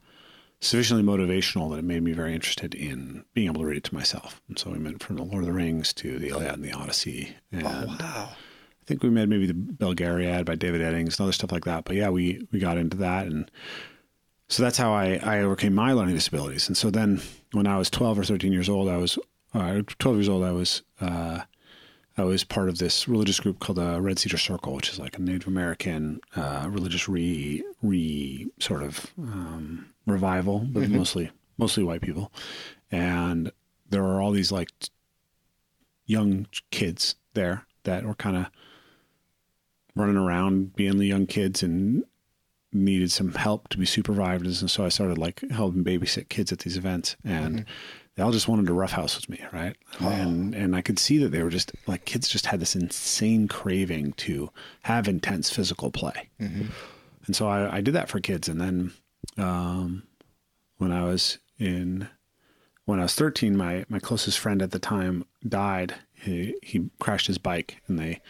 sufficiently motivational that it made me very interested in being able to read it to myself. And so we went from The Lord of the Rings to The Iliad and the Odyssey. And Wow. I think we read maybe the Belgariad by David Eddings and other stuff like that. But yeah, we, we got into that. And so that's how I, I overcame my learning disabilities. And so then when I was 12 or 13 years old, I was, uh, 12 years old, I was, uh, I was part of this religious group called the Red Cedar Circle, which is like a Native American uh, religious re re sort of um, revival, but mostly mostly white people. And there are all these like young kids there that were kind of running around being the young kids and needed some help to be supervised. And so I started like helping babysit kids at these events and they all just wanted to roughhouse with me. Right. And, and I could see that they were just like kids just had this insane craving to have intense physical play. And so I, I did that for kids. And then, um, when I was in, when I was 13, my, my closest friend at the time died. He, he crashed his bike and they,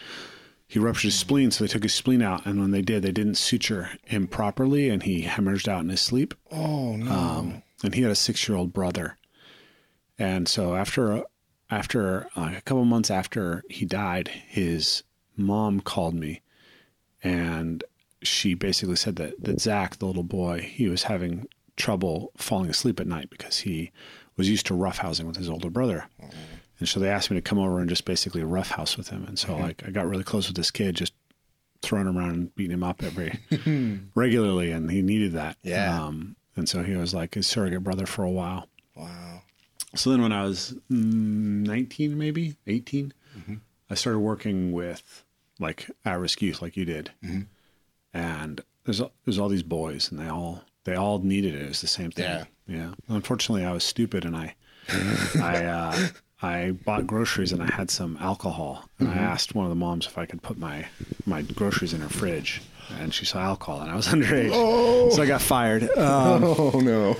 he ruptured his spleen, so they took his spleen out. And when they did, they didn't suture him properly, and he hemorrhaged out in his sleep. Oh no. Um, and he had a six-year-old brother. And so after after uh, a couple months after he died, his mom called me, and she basically said that that Zach, the little boy, he was having trouble falling asleep at night because he was used to roughhousing with his older brother. And so they asked me to come over and just basically roughhouse with him. And so like I got really close with this kid, just throwing him around and beating him up every (laughs) regularly, and he needed that. Yeah. Um, and so he was like his surrogate brother for a while. wow. So then when I was mm, 19, maybe 18, I started working with like at-risk youth like you did. And there's, there's all these boys and they all, they all needed it. It was the same thing. Yeah. Yeah. Unfortunately I was stupid and I, I, uh, I bought groceries and I had some alcohol and I asked one of the moms if I could put my, my groceries in her fridge and she saw alcohol and I was (laughs) underage. So I got fired. Um, (laughs) Oh no.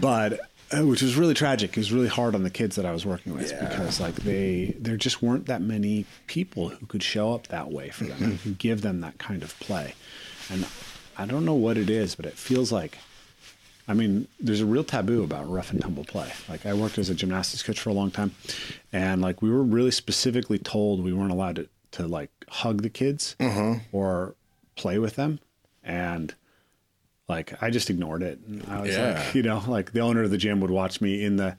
but Uh, which was really tragic. It was really hard on the kids that I was working with Yeah. because like they there just weren't that many people who could show up that way for them who could give them that kind of play. And I don't know what it is, but it feels like I mean, there's a real taboo about rough and tumble play. Like I worked as a gymnastics coach for a long time and like we were really specifically told we weren't allowed to to like hug the kids mm-hmm. or play with them and like I just ignored it. And I was Yeah. like, (laughs) you know, like the owner of the gym would watch me in the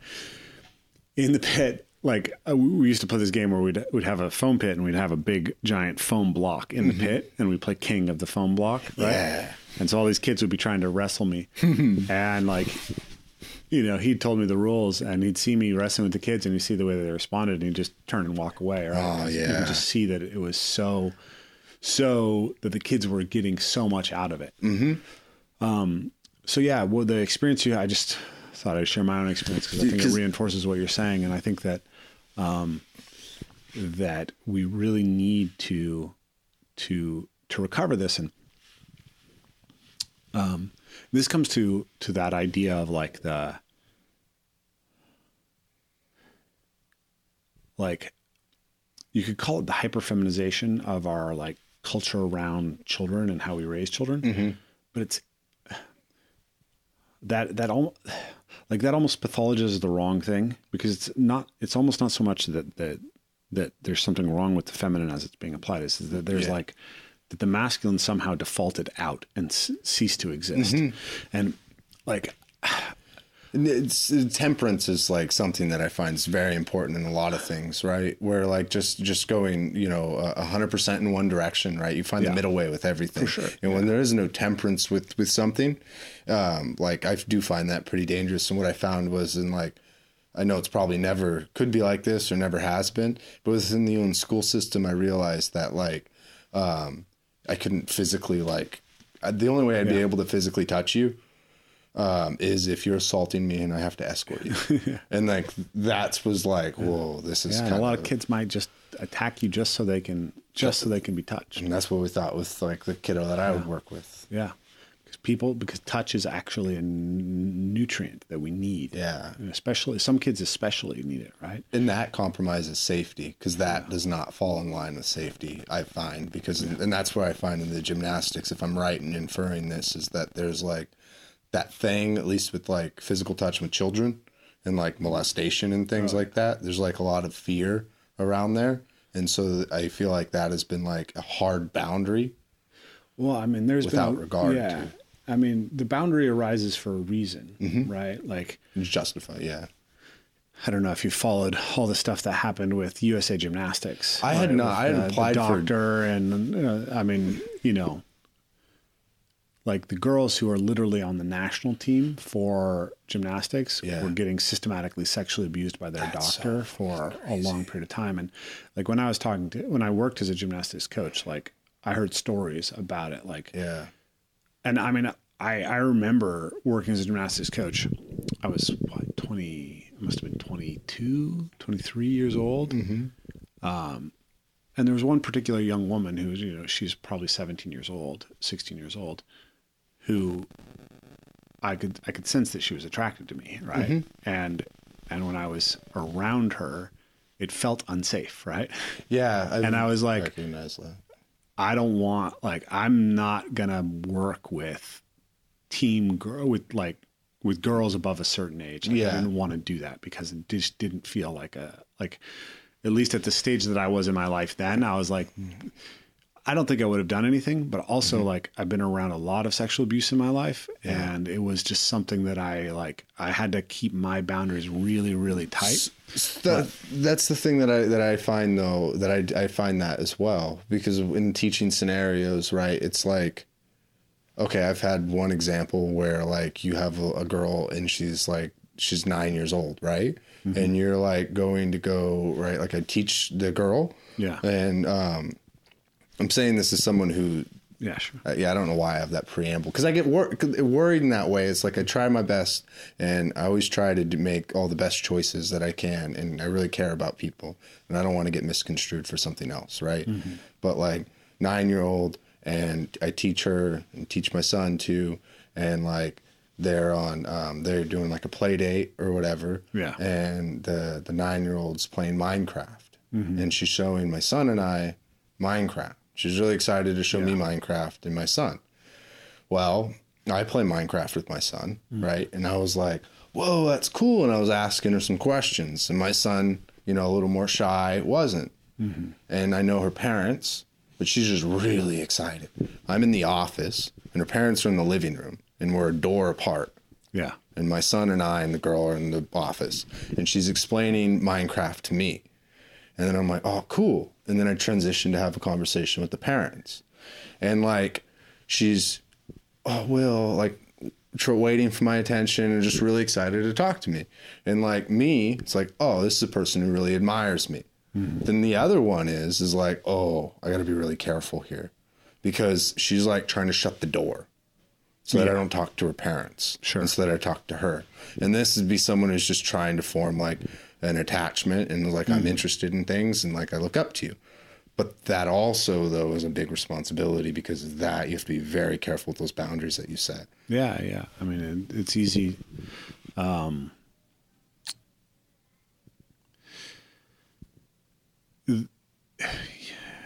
in the pit. Like uh, we used to play this game where we'd we'd have a foam pit and we'd have a big giant foam block in the pit and we'd play king of the foam block, right? Yeah. and so all these kids would be trying to wrestle me, (laughs) and like, you know, he told me the rules, and he'd see me wrestling with the kids, and he'd see the way they responded, and he'd just turn and walk away. Right? Oh, you yeah. could just see that it was so, so that the kids were getting so much out of it. Mm-hmm. Um. So yeah, well, the experience you, I just thought I'd share my own experience because I think it reinforces what you're saying, and I think that um, that we really need to to to recover this and um, this comes to to that idea of like the like you could call it the hyperfeminization of our like culture around children and how we raise children but it's that that all like that almost pathologizes the wrong thing because it's not it's almost not so much that that that there's something wrong with the feminine as it's being applied. Is that there's Yeah. like that the masculine somehow defaulted out and c- ceased to exist. Mm-hmm. And like It's temperance is like something that I find is very important in a lot of things, right? Where like just just going, you know, a hundred percent in one direction, right? You find Yeah. the middle way with everything. For sure. And when there is no temperance with with something, um, like I do find that pretty dangerous. And what I found was in like, I know it's probably never could be like this or never has been, but within the own school system, I realized that like, um, I couldn't physically like, uh, the only way I'd be able to physically touch you um, is if you're assaulting me and I have to escort you. (laughs) and like that was like, whoa, this is yeah, a lot of kids might just attack you just so they can just so they can be touched And that's what we thought with like the kiddo that I would work with. yeah because people because touch is actually a n- nutrient that we need Yeah. And especially some kids especially need it right And that compromises safety because that does not fall in line with safety, I find. Because, and that's where I find in the gymnastics, if I'm right in inferring this, is that there's like that thing, at least with like physical touch with children and like molestation and things like that, there's like a lot of fear around there. And so I feel like that has been like a hard boundary. Well, I mean, there's Without been, regard Yeah, to- I mean, the boundary arises for a reason, Mm-hmm. right? Like, It's justified, yeah. I don't know if you followed all the stuff that happened with USA Gymnastics. I had right, not- with, I had uh, applied the for- doctor, and uh, I mean, you know, like the girls who are literally on the national team for gymnastics Yeah. were getting systematically sexually abused by their That's doctor for a long period of time. And like when I was talking to when I worked as a gymnastics coach, like I heard stories about it, like Yeah. and I mean, I, I remember working as a gymnastics coach. I was what, 20, I must have been 22, 23 years old. Um, and there was one particular young woman who was, you know, she's probably 17 years old, 16 years old, who I could, I could sense that she was attracted to me. Right. Mm-hmm. And, and when I was around her, it felt unsafe. Right. Yeah. (laughs) And I was like- recognize that. I don't want like I'm not gonna work with team girl with like with girls above a certain age. Like, Yeah. I didn't want to do that because it just didn't feel like a like at least at the stage that I was in my life then, I was like I don't think I would have done anything, but also like I've been around a lot of sexual abuse in my life and it was just something that I like I had to keep my boundaries really, really tight. That, that's the thing that I that I find though that I I find that as well because in teaching scenarios, right? It's like, okay, I've had one example where like you have a, a girl and she's like she's nine years old, right? And you're like going to go right, like I teach the girl, Yeah. and um, I'm saying this as someone who Yeah, sure. uh, yeah, I don't know why I have that preamble because I get wor- worried in that way. It's like I try my best, and I always try to do- make all the best choices that I can, and I really care about people, and I don't want to get misconstrued for something else, right? But like nine year old, and I teach her and teach my son too, and like they're on, um, they're doing like a play date or whatever, Yeah. and the the nine year old's playing Minecraft, and she's showing my son and I Minecraft. She's really excited to show me Minecraft and my son. Well, I play Minecraft with my son, mm. right? And I was like, whoa, that's cool. And I was asking her some questions. And my son, you know, a little more shy, wasn't. Mm-hmm. And I know her parents, but she's just really excited. I'm in the office, and her parents are in the living room, and we're a door apart Yeah. and my son and I and the girl are in the office, and she's explaining Minecraft to me. And then I'm like, oh, cool. And then I transition to have a conversation with the parents. And like, she's oh, Will, like waiting for my attention and just really excited to talk to me. And like me, it's like, oh, this is a person who really admires me. Hmm. Then the other one is is like, oh, I got to be really careful here because she's like trying to shut the door so that I don't talk to her parents. Sure. And so that I talk to her. And this would be someone who's just trying to form like an attachment and like I'm interested in things and like I look up to you. But that also though is a big responsibility because of that you have to be very careful with those boundaries that you set. Yeah, yeah. I mean, it, it's easy. Um,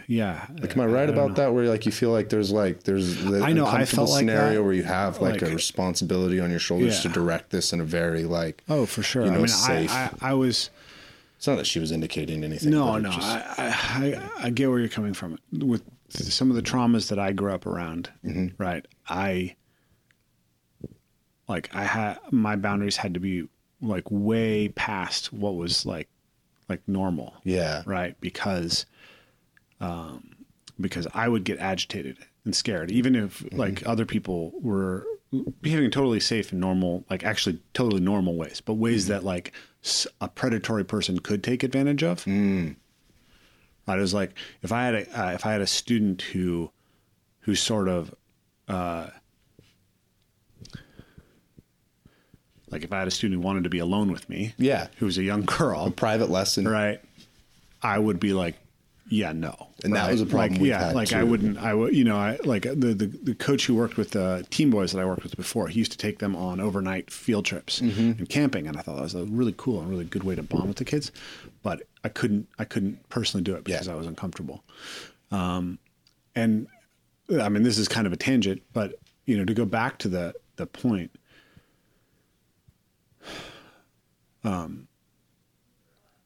yeah. Like, am I right about that? Where like you feel like there's like there's the I know, I felt like scenario that. where you have like, Like- a responsibility on your shoulders to direct this in a very like. Oh, for sure. you know, I mean, safe. I, I, I was. It's not that she was indicating anything. No, no. just- I, I, I, I get where you're coming from. With some of the traumas that I grew up around, Mm-hmm. right? I like I had my boundaries had to be like way past what was like like normal. yeah. right? Because, um, because I would get agitated and scared, even if like other people were behaving totally safe and normal, like actually totally normal ways, but ways that like a predatory person could take advantage of. Mm. Right? It was like if I had a uh, if I had a student who who sort of uh, like if I had a student who wanted to be alone with me, Yeah. who was a young (laughs) girl, a Private lesson. right? I would be like, yeah, no. And that was a problem Like, yeah, had, like I wouldn't. I would, you know, I like the, the the coach who worked with the team boys that I worked with before. He used to take them on overnight field trips Mm-hmm. and camping, and I thought that was a really cool and really good way to bond with the kids. But I couldn't, I couldn't personally do it because Yeah. I was uncomfortable. Um, and I mean, this is kind of a tangent, but you know, to go back to the the point. (sighs)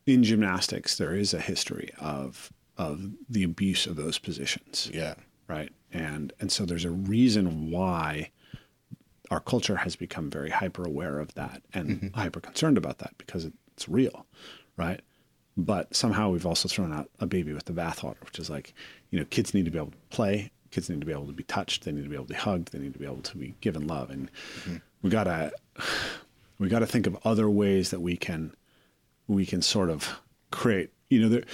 in gymnastics there is a history of of the abuse of those positions. Yeah. right? And and so there's a reason why our culture has become very hyper aware of that and mm-hmm. hyper concerned about that because it's real right? But somehow we've also thrown out a baby with the bathwater which is like you know kids need to be able to play kids need to be able to be touched they need to be able to be hugged they need to be able to be given love. And mm-hmm. we gotta we gotta think of other ways that we can we can sort of create you know there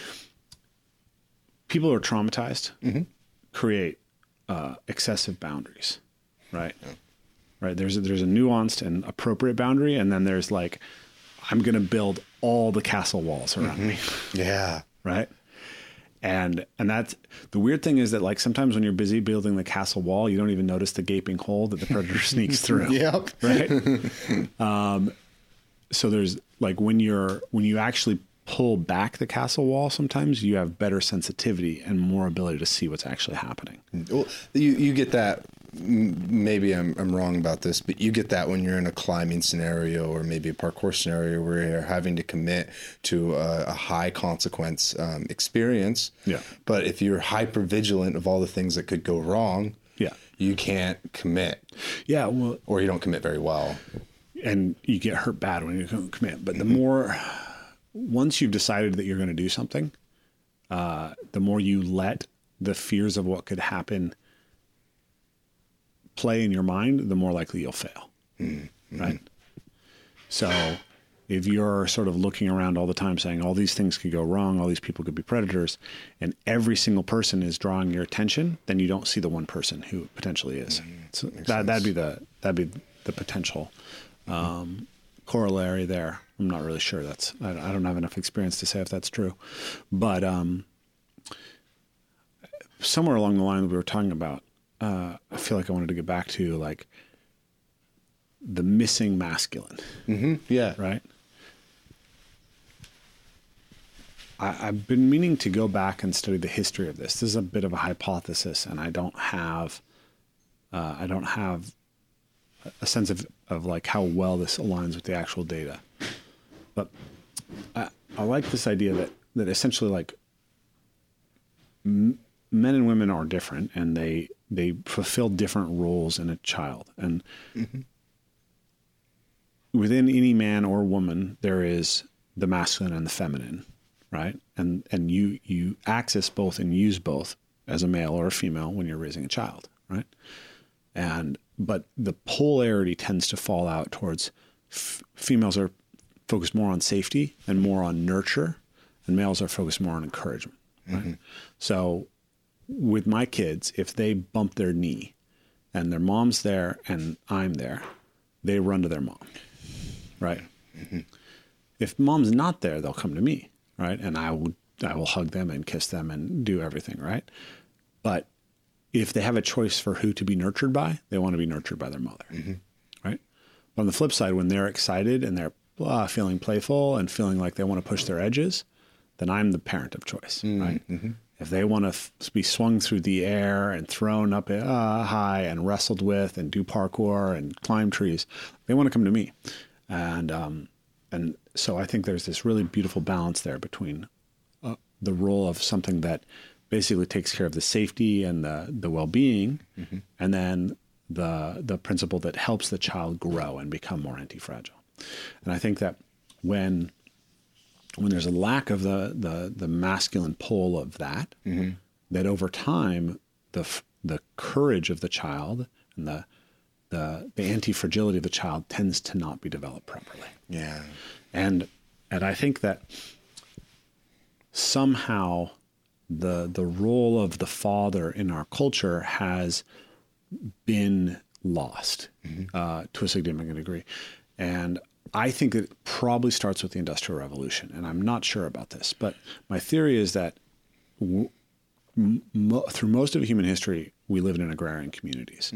people who are traumatized create uh, excessive boundaries right? Right there's a, there's a nuanced and appropriate boundary and then there's like i'm going to build all the castle walls around me. Yeah. right? And and that's the weird thing is that like sometimes when you're busy building the castle wall you don't even notice the gaping hole that the predator (laughs) sneaks through. Yep. right? (laughs) Um so there's like when you're when you actually pull back the castle wall sometimes you have better sensitivity and more ability to see what's actually happening Well, you you get that. Maybe I'm I'm wrong about this, but you get that when you're in a climbing scenario or maybe a parkour scenario where you're having to commit to a, a high consequence um, experience. Yeah. But if you're hyper vigilant of all the things that could go wrong, Yeah. you can't commit, yeah well or you don't commit very well. and you get hurt bad when you don't commit. But the more, once you've decided that you're going to do something, uh, the more you let the fears of what could happen play in your mind, the more likely you'll fail. Right. So if you're sort of looking around all the time saying all these things could go wrong, all these people could be predators, and every single person is drawing your attention, then you don't see the one person who potentially is. so that that'd be the that'd be the potential um, corollary there. I'm not really sure. That's I, I don't have enough experience to say if that's true, but um, somewhere along the line we were talking about. Uh, I feel like I wanted to get back to like the missing masculine Yeah. right? I, I've been meaning to go back and study the history of this. This is a bit of a hypothesis, and I don't have, uh, I don't have a sense of, of like how well this aligns with the actual data. But I, I like this idea that that essentially like m- men and women are different, and they they fulfill different roles in a child, and mm-hmm. within any man or woman there is the masculine and the feminine right? And and you you access both and use both as a male or a female when you're raising a child right? And but the polarity tends to fall out towards f- females are focused more on safety and more on nurture, and males are focused more on encouragement. Right? Mm-hmm. So with my kids, if they bump their knee and their mom's there and I'm there, they run to their mom. Right. Mm-hmm. If mom's not there, they'll come to me. Right. And I will I will hug them and kiss them and do everything. Right. But if they have a choice for who to be nurtured by, they want to be nurtured by their mother. Right. But on the flip side, when they're excited and they're uh, feeling playful and feeling like they want to push their edges, then I'm the parent of choice. Right. If they want to f- be swung through the air and thrown up uh, high and wrestled with and do parkour and climb trees, they want to come to me. And um, and so I think there's this really beautiful balance there between uh, the role of something that basically takes care of the safety and the the well-being, mm-hmm. and then the the principle that helps the child grow and become more anti-fragile. And I think that when when there's a lack of the the, the masculine pull of that, mm-hmm. that over time the the courage of the child and the the the anti fragility of the child tends to not be developed properly. Yeah. And and I think that somehow the the role of the father in our culture has been lost uh, to a significant degree. And I think it probably starts with the Industrial Revolution. And I'm not sure about this, but my theory is that w- mo- through most of human history, we lived in agrarian communities.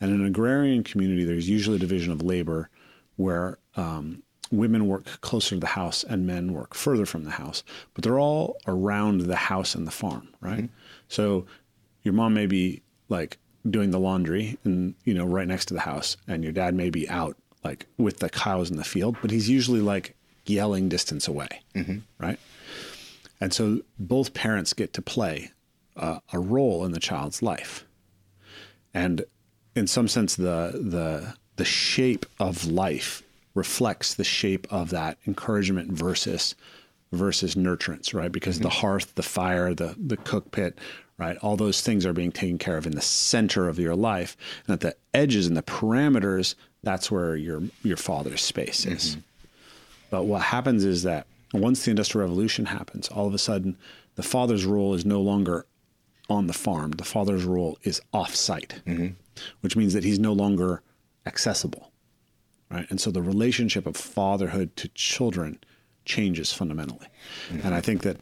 And in an agrarian community, there's usually a division of labor where um, women work closer to the house and men work further from the house, but they're all around the house and the farm, right? So your mom may be like doing the laundry and you know right next to the house, and your dad may be out like with the cows in the field, but he's usually like yelling distance away, right? And so both parents get to play uh, a role in the child's life. And in some sense, the, the, the shape of life reflects the shape of that encouragement versus, versus nurturance, right? Because the mm-hmm. hearth, the fire, the, the cook pit, right? All those things are being taken care of in the center of your life. And at the edges and the parameters, that's where your, your father's space is. Mm-hmm. But what happens is that once the Industrial Revolution happens, all of a sudden the father's role is no longer on the farm. The father's role is off site, mm-hmm. which means that he's no longer accessible. Right. And so the relationship of fatherhood to children changes fundamentally. And I think that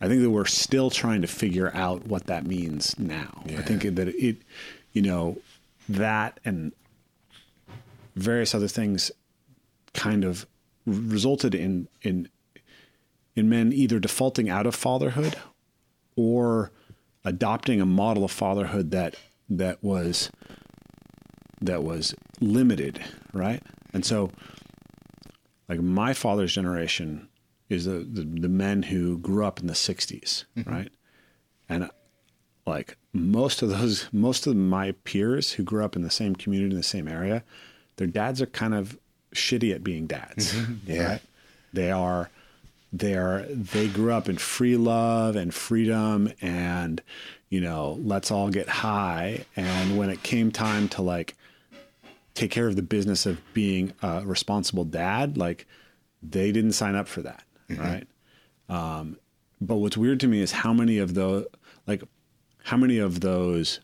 I think that we're still trying to figure out what that means now. I think that it, you know, that and various other things kind of resulted in in in men either defaulting out of fatherhood or adopting a model of fatherhood that that was that was limited, right? And so like my father's generation is the, the, the men who grew up in the 60s, mm-hmm. right? And like most of those most of my peers who grew up in the same community in the same area, their dads are kind of shitty at being dads. Mm-hmm. (laughs) Yeah. right? They are they are they grew up in free love and freedom and you know, let's all get high and when it came time to like take care of the business of being a responsible dad, like they didn't sign up for that, mm-hmm. right? Um, but what's weird to me is how many of those, like, how many of those,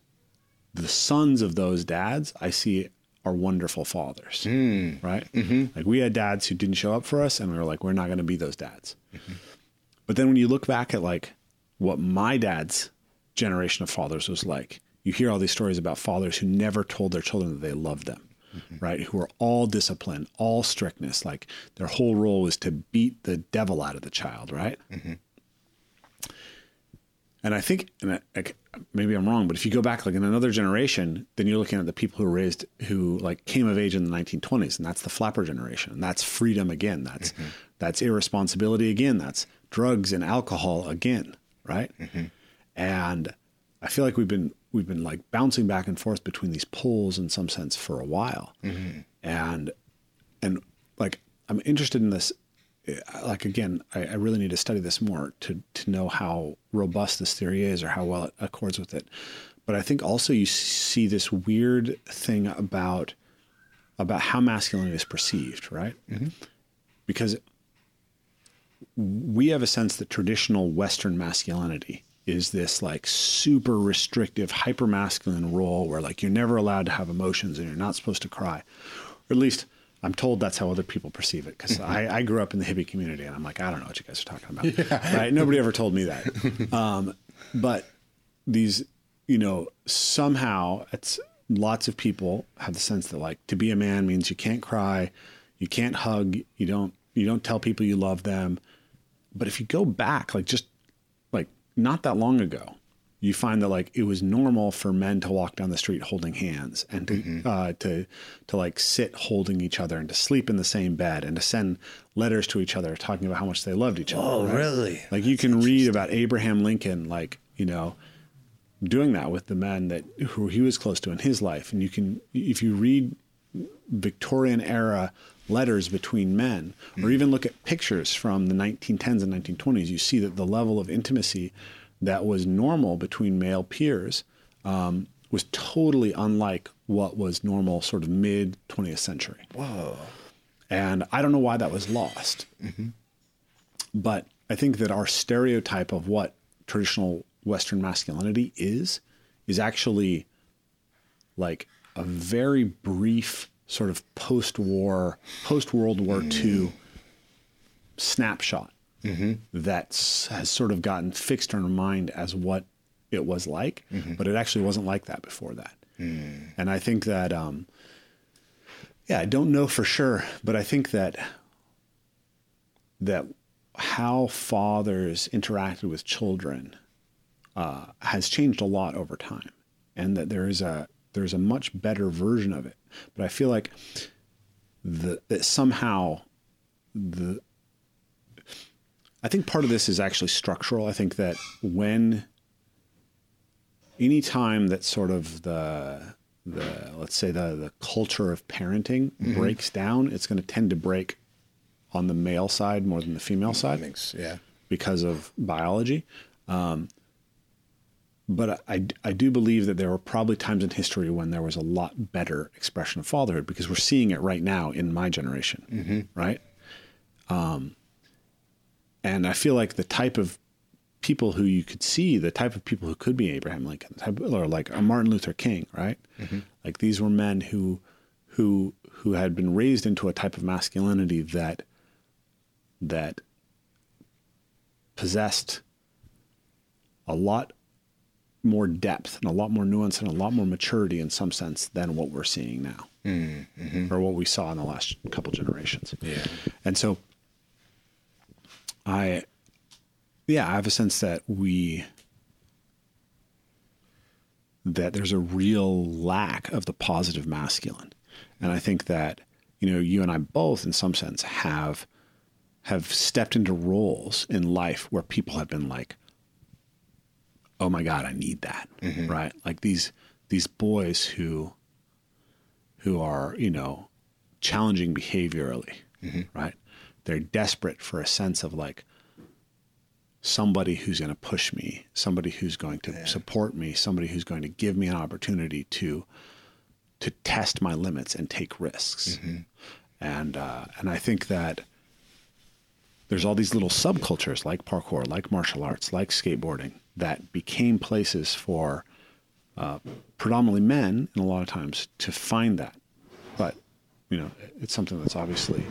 the sons of those dads I see are wonderful fathers, mm. right? Mm-hmm. Like we had dads who didn't show up for us, and we were like, we're not going to be those dads. Mm-hmm. But then when you look back at like what my dad's generation of fathers was like, you hear all these stories about fathers who never told their children that they loved them, right? Who were all discipline, all strictness. Like their whole role was to beat the devil out of the child, right? Mm-hmm. And I think, and I, I, maybe I'm wrong, but if you go back like in another generation, then you're looking at the people who were raised who like came of age in the 1920s, and that's the flapper generation. And that's freedom again. That's mm-hmm. that's irresponsibility again. That's drugs and alcohol again, right? Mm-hmm. And I feel like we've been we've been like bouncing back and forth between these poles in some sense for a while, mm-hmm. and and like I'm interested in this. Uh, like again, I, I really need to study this more to to know how robust this theory is or how well it accords with it. but I think also you see this weird thing about about how masculinity is perceived, right? Mm-hmm. Because we have a sense that traditional Western masculinity is this like super restrictive, hyper masculine role where like you're never allowed to have emotions and you're not supposed to cry. Or at least I'm told that's how other people perceive it. because I, I, grew up in the hippie community and I'm like, I don't know what you guys are talking about. Yeah. Right? Nobody ever told me that. Um, but these, you know, somehow it's lots of people have the sense that like to be a man means you can't cry, you can't hug, you don't, you don't tell people you love them. But if you go back, like just not that long ago, you find that like it was normal for men to walk down the street holding hands and to mm-hmm. uh, to to like sit holding each other and to sleep in the same bed and to send letters to each other talking about how much they loved each other. Oh, right? really? Like you can read about Abraham Lincoln, like you know, doing that with the men that who he was close to in his life, and you can if you read Victorian era letters between men, mm. or even look at pictures from the 1910s and 1920s, you see that the level of intimacy that was normal between male peers um, was totally unlike what was normal sort of mid 20th century. Whoa. And I don't know why that was lost. Mm-hmm. But I think that our stereotype of what traditional Western masculinity is, is actually like a very brief sort of post-war, post-World War mm. II snapshot mm-hmm. that has sort of gotten fixed in our mind as what it was like, mm-hmm. but it actually wasn't like that before that. Mm. And I think that, um, yeah, I don't know for sure, but I think that that how fathers interacted with children uh, has changed a lot over time, and that there is a there's a much better version of it but I feel like the that somehow the I think part of this is actually structural. I think that when any time that sort of the the let's say the the culture of parenting mm-hmm. breaks down, it's going to tend to break on the male side more than the female side. Makes, yeah, because of biology. Um, but I, I do believe that there were probably times in history when there was a lot better expression of fatherhood because we're seeing it right now in my generation, mm-hmm. right? Um, and I feel like the type of people who you could see, the type of people who could be Abraham Lincoln, type, or like a Martin Luther King, right? Mm-hmm. Like these were men who, who, who had been raised into a type of masculinity that, that possessed a lot more depth and a lot more nuance and a lot more maturity in some sense than what we're seeing now mm-hmm. or what we saw in the last couple generations. Yeah. And so I, yeah, I have a sense that we, that there's a real lack of the positive masculine. And I think that, you know, you and I both in some sense have, have stepped into roles in life where people have been like, oh my god, I need that, mm-hmm. right? Like these these boys who who are you know challenging behaviorally, mm-hmm. right? They're desperate for a sense of like somebody who's going to push me, somebody who's going to yeah. support me, somebody who's going to give me an opportunity to to test my limits and take risks. Mm-hmm. And uh, and I think that there's all these little subcultures like parkour, like martial arts, like skateboarding that became places for uh, predominantly men, and a lot of times to find that. But you know, it's something that's obviously.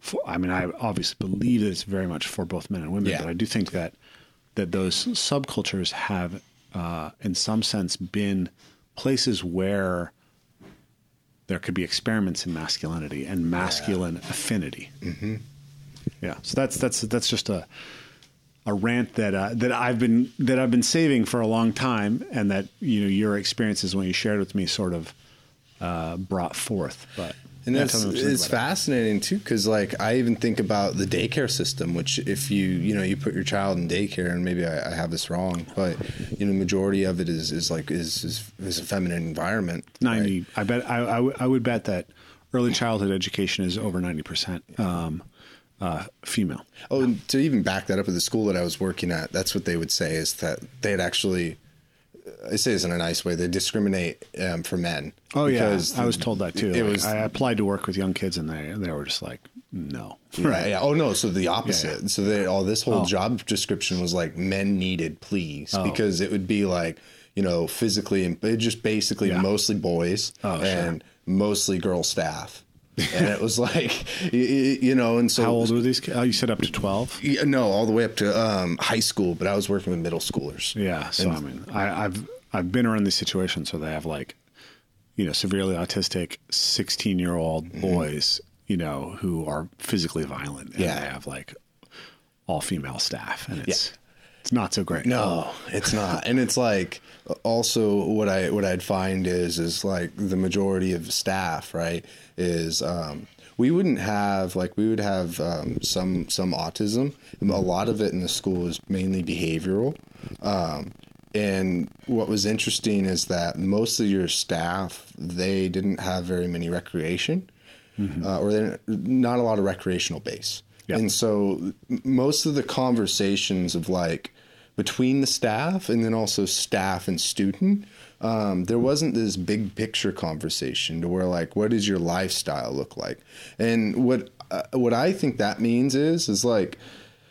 For, I mean, I obviously believe that it's very much for both men and women, yeah. but I do think that that those subcultures have, uh, in some sense, been places where there could be experiments in masculinity and masculine yeah. affinity. Mm-hmm. Yeah, so that's that's that's just a a rant that uh, that I've been that I've been saving for a long time, and that you know your experiences when you shared with me sort of uh, brought forth. But and it's, it's fascinating it. too because like I even think about the daycare system, which if you you know you put your child in daycare, and maybe I, I have this wrong, but you know the majority of it is is like is is, is a feminine environment. Ninety, right? I bet I, I, w- I would bet that early childhood education is over ninety percent. Um, uh, female. Oh, and to even back that up at the school that I was working at, that's what they would say is that they had actually I say this in a nice way. They discriminate um, for men. Oh yeah, I was told that too. It Like, was I applied to work with young kids, and they they were just like, no. (laughs) right. Yeah. Oh no. So the opposite. Yeah. So they all this whole Oh. job description was like men needed, please, because it would be like you know physically and just basically Yeah. mostly boys Oh, sure. and mostly girl staff. And it was like, (laughs) you know, and so How old were these? kids? Oh, you said up to twelve. Yeah, no, all the way up to um, high school, but I was working with middle schoolers. Yeah. So I mean, I, I've I've been around these situations where they have like, you know, severely autistic sixteen year old Mm-hmm. boys, you know, who are physically violent, and Yeah. they have like all female staff, and it's it's not so great. No, it's not. and it's like also what I what I'd find is is like the majority of staff, right, is um we wouldn't have like we would have um, some some autism. A lot of it in the school is mainly behavioral. Um, and what was interesting is that most of your staff they didn't have very many recreation, uh, or they didn't- a lot of recreational base. Yeah. And so most of the conversations of like between the staff and then also staff and student, um, there wasn't this big picture conversation to where like, what does your lifestyle look like? And what uh, what I think that means is is like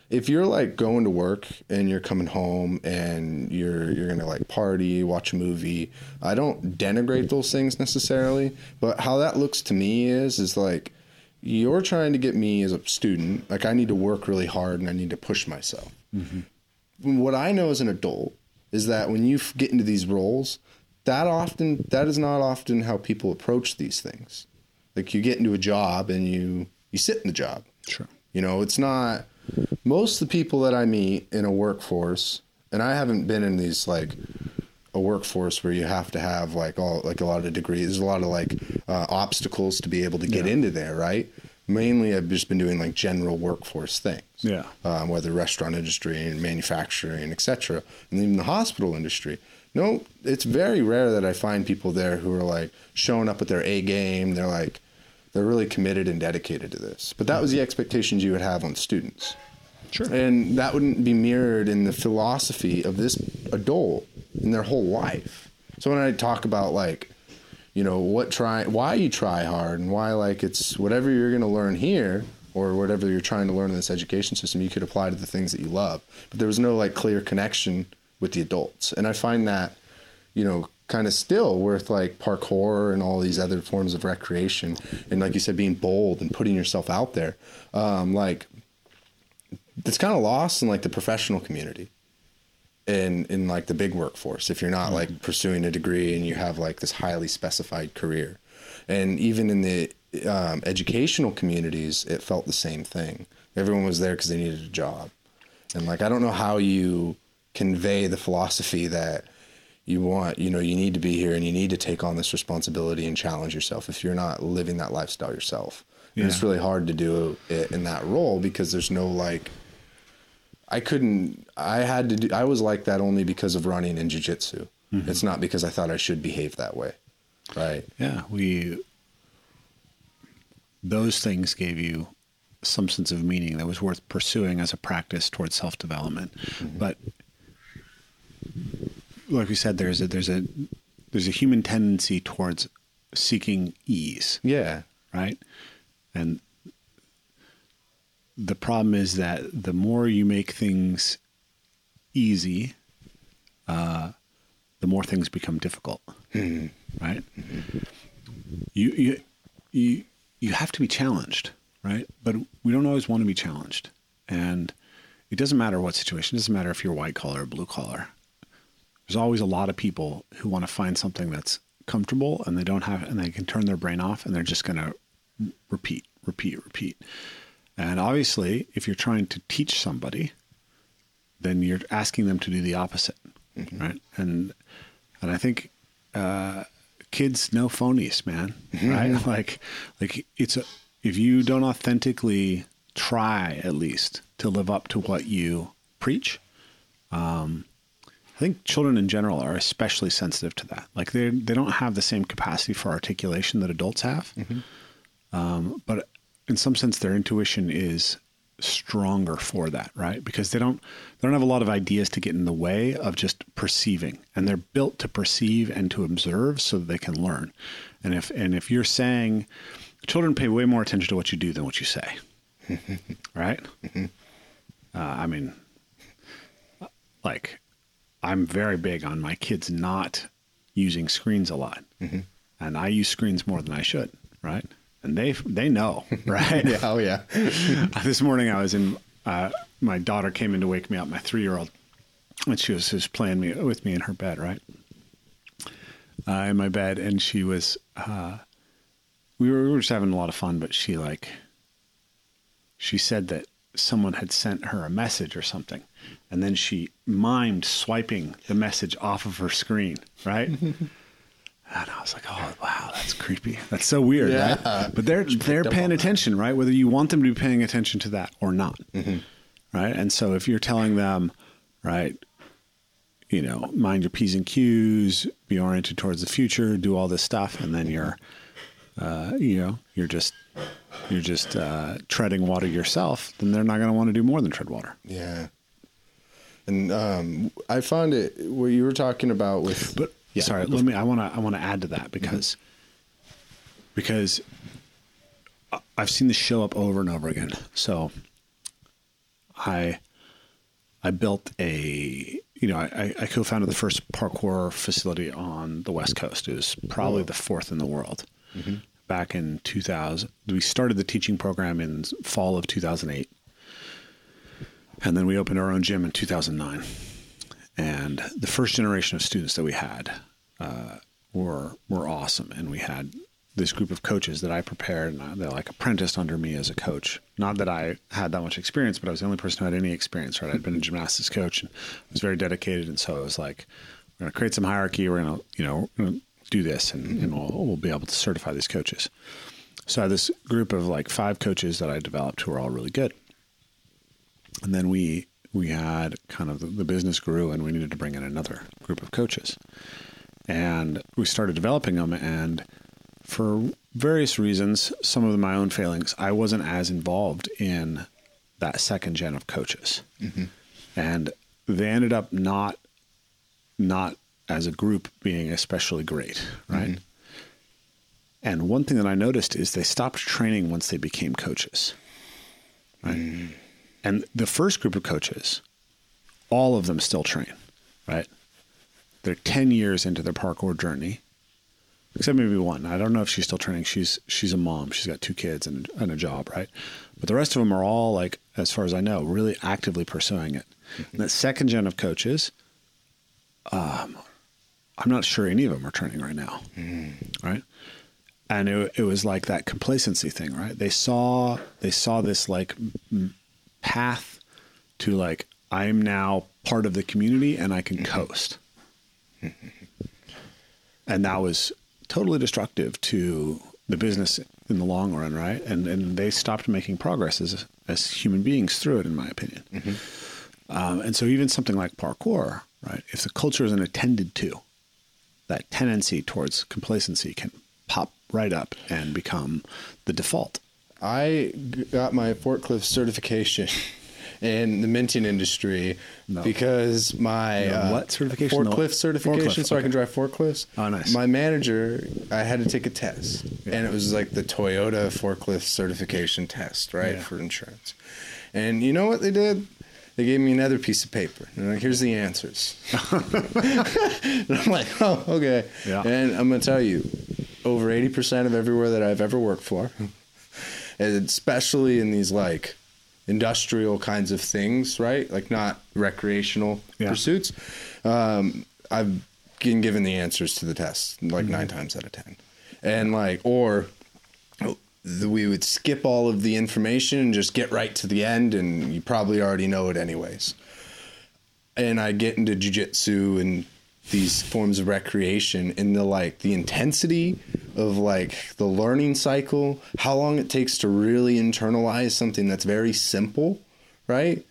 if you're like going to work and you're coming home and you're you're gonna like party, watch a movie, I don't denigrate those things necessarily, but how that looks to me is is like you're trying to get me as a student, like I need to work really hard and I need to push myself. What I know as an adult is that when you get into these roles, that often that is not often how people approach these things. Like you get into a job and you you sit in the job. Sure. You know, it's not most of the people that I meet in a workforce, and I haven't been in these like a workforce where you have to have like all like a lot of degrees. There's a lot of like uh, obstacles to be able to get Yeah. into there, right? Mainly, I've just been doing like general workforce things, Yeah. um, whether restaurant industry and manufacturing, etc., and even the hospital industry. No, it's very rare that I find people there who are like showing up with their A game. They're like, they're really committed and dedicated to this. But that was the expectations you would have on students. Sure. And that wouldn't be mirrored in the philosophy of this adult in their whole life. So when I talk about like, you know, what try, why you try hard, and why like it's whatever you're going to learn here or whatever you're trying to learn in this education system, you could apply to the things that you love. But there was no like clear connection with the adults, and I find that, you know, kind of still with like parkour and all these other forms of recreation, and like you said, being bold and putting yourself out there, um, like it's kind of lost in like the professional community in in like the big workforce if you're not like pursuing a degree and you have like this highly specified career. And even in the um, educational communities it felt the same thing everyone was there because they needed a job and like i don't know how you convey the philosophy that you want you know you need to be here and you need to take on this responsibility and challenge yourself if you're not living that lifestyle yourself and it's really hard to do it in that role because there's no like I couldn't. I had to do. I was like that only because of running and jujitsu. It's not because I thought I should behave that way, right? Yeah, we those things gave you some sense of meaning that was worth pursuing as a practice towards self development. Mm-hmm. But like we said, there's a there's a there's a human tendency towards seeking ease, Yeah, right? And the problem is that the more you make things easy, uh, the more things become difficult, mm-hmm. right? Mm-hmm. You, you you you have to be challenged, right? But we don't always want to be challenged, and it doesn't matter what situation. It doesn't matter if you're white collar or blue collar. There's always a lot of people who want to find something that's comfortable and they don't have and they can turn their brain off and they're just going to repeat, repeat, repeat. And obviously, if you're trying to teach somebody, then you're asking them to do the opposite, right? And and I think uh, kids know phonies, man, right? (laughs) like like it's a, if you don't authentically try at least to live up to what you preach, um, I think children in general are especially sensitive to that. Like they they don't have the same capacity for articulation that adults have, um, but in some sense, their intuition is stronger for that, right? Because they don't they don't have a lot of ideas to get in the way of just perceiving, and they're built to perceive and to observe so that they can learn. And if and if you're saying children pay way more attention to what you do than what you say, (laughs) right? Uh, I mean, like I'm very big on my kids not using screens a lot, and I use screens more than I should, right? And they they know, (laughs) right? Yeah, (laughs) oh yeah. (laughs) this morning I was in. Uh, my daughter came in to wake me up. My three year old, and she was just playing me with me in her bed, right? Uh, in my bed, and she was. Uh, we were we were just having a lot of fun, but she like. She said that someone had sent her a message or something, and then she mimed swiping the message off of her screen, right? And I was like, "Oh, wow, that's creepy. That's so weird, Yeah. right?" But they're they're paying attention, right? Whether you want them to be paying attention to that or not, right? And so if you're telling them, right, you know, mind your p's and q's, be oriented towards the future, do all this stuff, and then you're, uh, you know, you're just you're just uh, treading water yourself, then they're not going to want to do more than tread water. Yeah. And um, I found it what you were talking about with But Yeah. sorry, let me. I want to. I want to add to that because because I- I've seen this show up over and over again. So I I built a you know I, I co-founded the first parkour facility on the West Coast. It was probably the fourth in the world. Back in 2000, we started the teaching program in fall of 2008, and then we opened our own gym in 2009 and the first generation of students that we had uh, were were awesome, and we had this group of coaches that I prepared, and they're like apprenticed under me as a coach. Not that I had that much experience, but I was the only person who had any experience. Right, I'd been a gymnastics coach and I was very dedicated, and so it was like, we're going to create some hierarchy. We're going to, you know, we're gonna do this, and, and we'll, we'll be able to certify these coaches. So I had this group of like five coaches that I developed who were all really good and then we we had kind of the, business grew and we needed to bring in another group of coaches. And we started developing them and for various reasons some of my own failings i wasn't as involved in that second gen of coaches. Mm-hmm. And they ended up not not as a group being especially great right? Mm-hmm. And one thing that i noticed is they stopped training once they became coaches right mm-hmm. And the first group of coaches, all of them still train, right? They're 10 years into their parkour journey, except maybe one. I don't know if she's still training. She's she's a mom. She's got two kids and, and a job, right? But the rest of them are all like, as far as I know, really actively pursuing it. And that second gen of coaches, um, I'm not sure any of them are training right now, right? And it, it was like that complacency thing, right? They saw they saw this like m- path to like I'm now part of the community and I can mm-hmm. coast. Mm-hmm. and that was totally destructive to the business in the long run, right? And and they stopped making progress as as human beings through it, in my opinion. Mm-hmm. Um, and so even something like parkour, right? If the culture isn't attended to, that tendency towards complacency can pop right up and become the default. I got my forklift certification (laughs) in the minting industry No. because my No, uh, what certification? No. Forklift certification, Forklift, so I can drive forklifts. Oh, nice. My manager, I had to take a test, and it was like the Toyota forklift certification test, right, Yeah. for insurance. And you know what they did? They gave me another piece of paper. And they're like, here's the answers. (laughs) and I'm like, oh, okay. Yeah. And I'm going to tell you, over 80% of everywhere that I've ever worked for, and especially in these like industrial kinds of things, right? Like not recreational Yeah. pursuits. Um, I've been given the answers to the test like nine times out of ten, and like or the, we would skip all of the information and just get right to the end, and you probably already know it anyways. And I get into jujitsu and these forms of recreation and the like the intensity of like the learning cycle, how long it takes to really internalize something that's very simple, right?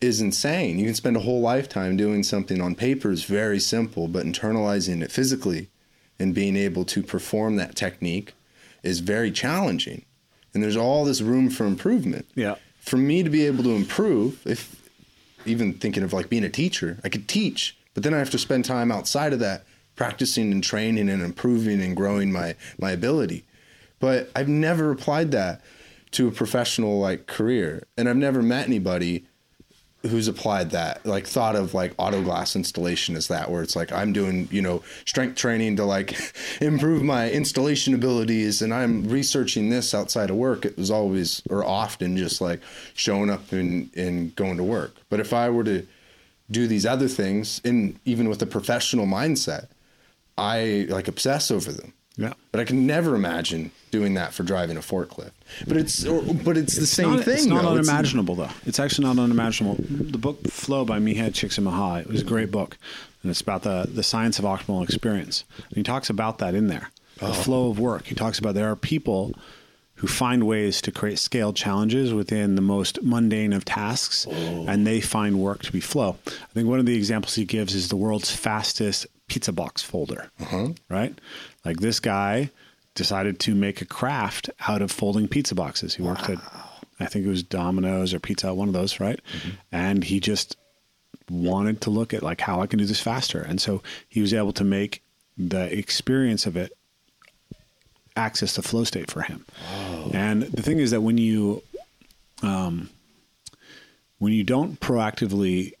Is insane. You can spend a whole lifetime doing something on paper is very simple, but internalizing it physically and being able to perform that technique is very challenging. And there's all this room for improvement Yeah. for me to be able to improve, if even thinking of like being a teacher, I could teach, but then I have to spend time outside of that practicing and training and improving and growing my my ability. But I've never applied that to a professional like career, and I've never met anybody who's applied that like thought of like auto glass installation as that where it's like i'm doing you know strength training to like (laughs) improve my installation abilities and i'm researching this outside of work. It was always or often just like showing up and, and going to work. But if i were to do these other things and even with a professional mindset i like obsess over them Yeah. but i can never imagine doing that for driving a forklift but it's or, but it's the same not, thing It's not though. It's- unimaginable, though. It's actually not unimaginable. The book Flow by Mihaly Csikszentmihalyi it was a great book, and it's about the the science of optimal experience. And he talks about that in there, the oh. flow of work. He talks about there are people who find ways to create scaled challenges within the most mundane of tasks, oh. and they find work to be flow. I think one of the examples he gives is the world's fastest pizza box folder. Uh-huh. Right, like this guy decided to make a craft out of folding pizza boxes. He worked at, I think it was Domino's or Pizza, one of those, right? Mm-hmm. And he just wanted to look at like how I can do this faster, and so he was able to make the experience of it access to flow state for him. And the thing is that when you, um, when you don't proactively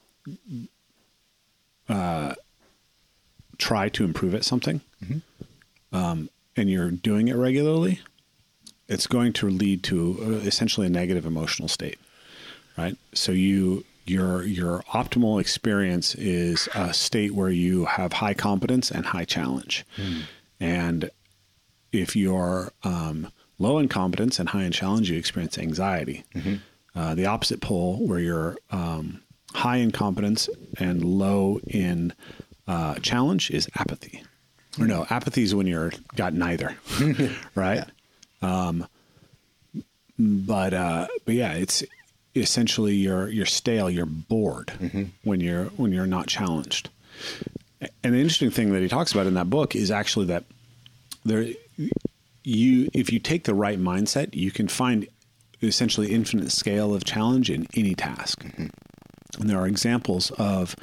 uh, try to improve at something, um, and you're doing it regularly, it's going to lead to uh, essentially a negative emotional state, right? So you your your optimal experience is a state where you have high competence and high challenge, and if you're um, low in competence and high in challenge, you experience anxiety. Uh, the opposite pole, where you're um, high in competence and low in uh, challenge, is apathy. Or no, apathy is when you're got neither, (laughs) right? Um, but uh, but yeah, it's essentially you're you're stale, you're bored when you're when you're not challenged. And the interesting thing that he talks about in that book is actually that there you if you take the right mindset, you can find essentially infinite scale of challenge in any task. Mm-hmm. And there are examples of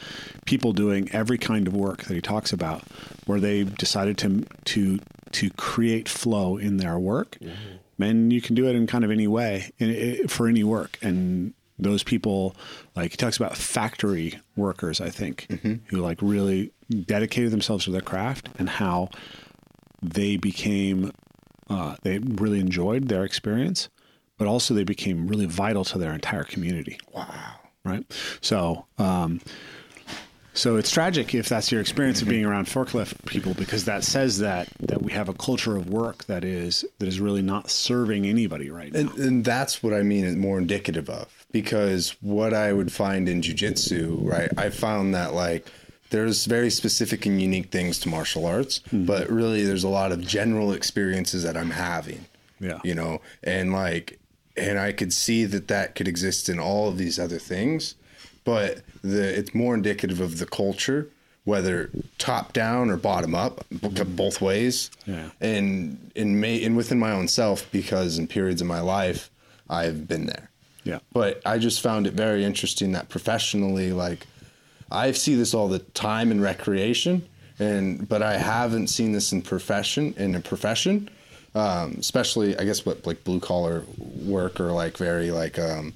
people doing every kind of work that he talks about where they decided to to to create flow in their work. Mm-hmm. And you can do it in kind of any way in, for any work. And those people, like he talks about factory workers, I think, mm-hmm. who like really dedicated themselves to their craft and how they became uh, they really enjoyed their experience, but also they became really vital to their entire community. wow Right. So, um, so it's tragic if that's your experience of being around forklift people because that says that that we have a culture of work that is that is really not serving anybody right now. And, and that's what I mean, more indicative of. Because what I would find in jujitsu, right, I found that like there's very specific and unique things to martial arts, hmm. but really there's a lot of general experiences that I'm having. Yeah. You know, and like, and I could see that that could exist in all of these other things, but the it's more indicative of the culture, whether top down or bottom up, hmm. both ways Yeah. and in may and within my own self because in periods of my life I've been there. Yeah. But I just found it very interesting that professionally like I see this all the time in recreation and but I haven't seen this in profession in a profession. Um, especially I guess what like blue collar work or like very like um,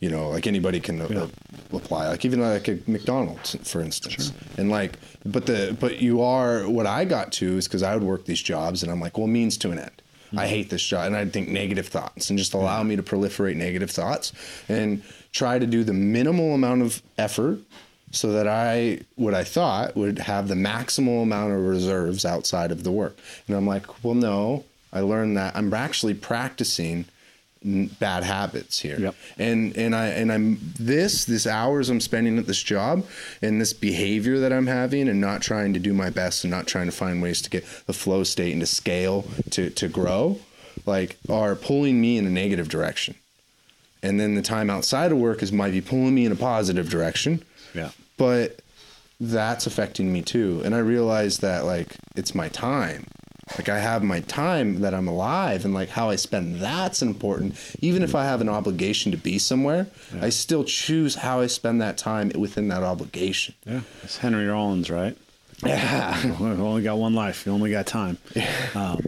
you know like anybody can uh, apply like even like a McDonald's for instance. And like but the but you are what I got to is because I would work these jobs and I'm like well means to an end. I hate this job and I'd think negative thoughts and just allow me to proliferate negative thoughts and try to do the minimal amount of effort so that I, what I thought would have the maximal amount of reserves outside of the work. And I'm like, well, no, I learned that I'm actually practicing bad habits here. Yep. And, and I, and I'm this, this hours I'm spending at this job and this behavior that I'm having and not trying to do my best and not trying to find ways to get the flow state and to scale to, to grow, like are pulling me in a negative direction. And then the time outside of work is might be pulling me in a positive direction Yeah. But that's affecting me too and i realize that like it's my time Like I have my time that I'm alive and like how I spend that's important. Even if I have an obligation to be somewhere, I still choose how I spend that time within that obligation. Yeah, it's Henry Rollins, right? Yeah. We've (laughs) only got one life. You only got time. Um,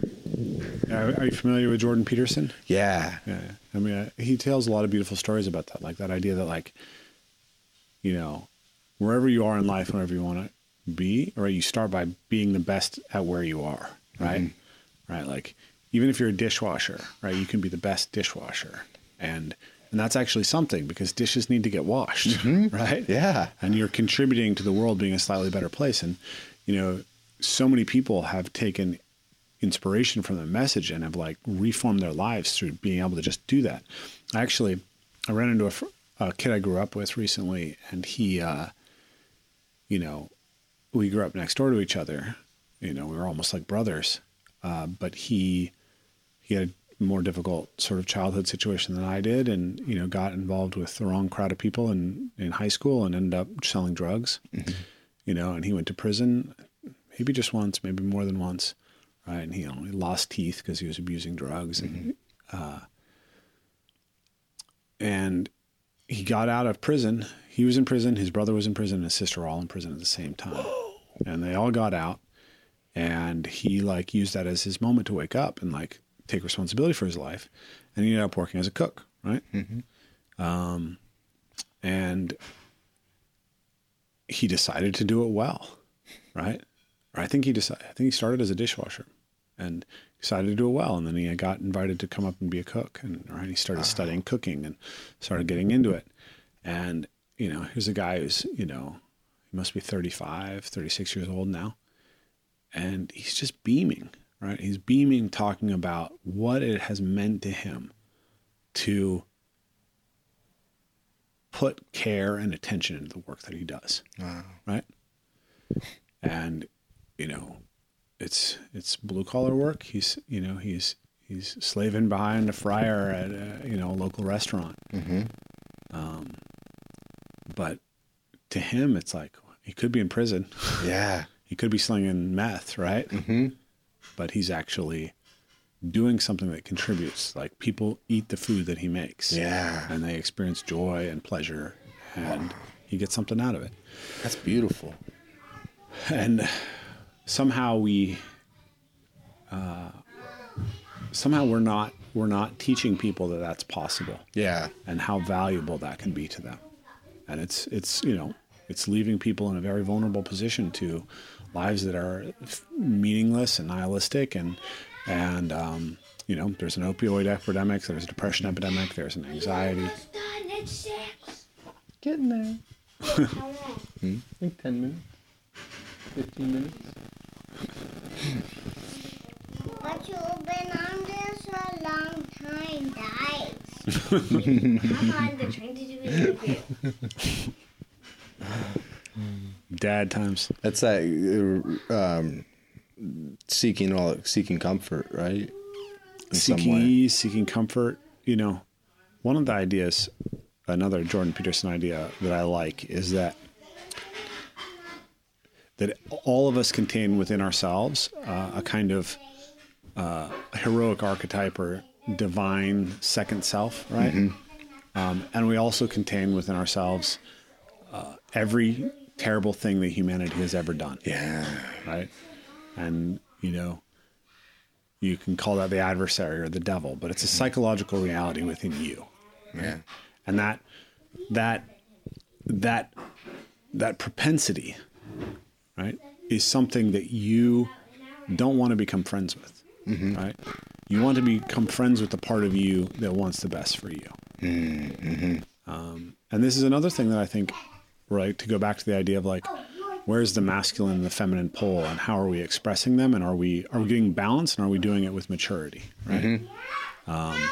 are, are you familiar with Jordan Peterson? Yeah. Yeah, I mean, uh, he tells a lot of beautiful stories about that, like that idea that, like, you know, wherever you are in life, wherever you want to be, right, you start by being the best at where you are, right? Right, like even if you're a dishwasher, right, you can be the best dishwasher, and and that's actually something because dishes need to get washed, (laughs) right? Yeah. and you're contributing to the world being a slightly better place. And you know, so many people have taken inspiration from the message and have like reformed their lives through being able to just do that. I actually, I ran into a, a kid I grew up with recently, and he, uh, you know, we grew up next door to each other. You know, we were almost like brothers. Uh, but he, he had a more difficult sort of childhood situation than I did, and you know, got involved with the wrong crowd of people in in high school and ended up selling drugs. You know, and he went to prison, maybe just once, maybe more than once, right? And he, you know, he lost teeth because he was abusing drugs, and uh, and he got out of prison. He was in prison. His brother was in prison. And his sister were all in prison at the same time, and they all got out. And he like used that as his moment to wake up and like take responsibility for his life. And he ended up working as a cook, right? Um, and he decided to do it well, right? Or I think he decided. I think he started as a dishwasher, and decided to do it well. And then he got invited to come up and be a cook, and right, he started studying cooking and started getting into it. And you know, here's a guy who's you know, he must be 35, 36 years old now, and he's just beaming, right? He's beaming, talking about what it has meant to him to put care and attention into the work that he does right? And you know it's it's blue collar work. He's you know he's he's slaving behind a fryer at a, you know a local restaurant. Um, but to him it's like he could be in prison Yeah. (laughs) he could be slinging meth right mm-hmm. but he's actually doing something that contributes like people eat the food that he makes Yeah. and they experience joy and pleasure and he gets something out of it That's beautiful. and somehow we uh, somehow we're not we're not teaching people that that's possible Yeah. and how valuable that can be to them and it's it's you know it's leaving people in a very vulnerable position to lives that are meaningless and nihilistic and and um, you know there's an opioid epidemic there's a depression epidemic there's an anxiety done. It's six. Getting there. How long? Like 10 minutes. 15 minutes. But you've been on this a long time, guys. (laughs) Come on, they're trying to do an interview. dad times That's that uh, um, seeking all seeking comfort, right? In seeking ease, seeking comfort. You know, one of the ideas, another Jordan Peterson idea that I like is that that all of us contain within ourselves uh, a kind of uh, heroic archetype or divine second self, right? Um, and we also contain within ourselves uh, every terrible thing that humanity has ever done Yeah. right? And you know, you can call that the adversary or the devil, but it's a psychological reality within you, Yeah. and that that that that propensity, right, is something that you don't want to become friends with, right? You want to become friends with the part of you that wants the best for you. Um, and this is another thing that I think, right, to go back to the idea of like, where's the masculine and the feminine pole, and how are we expressing them, and are we are we getting balance, and are we doing it with maturity, right? Um,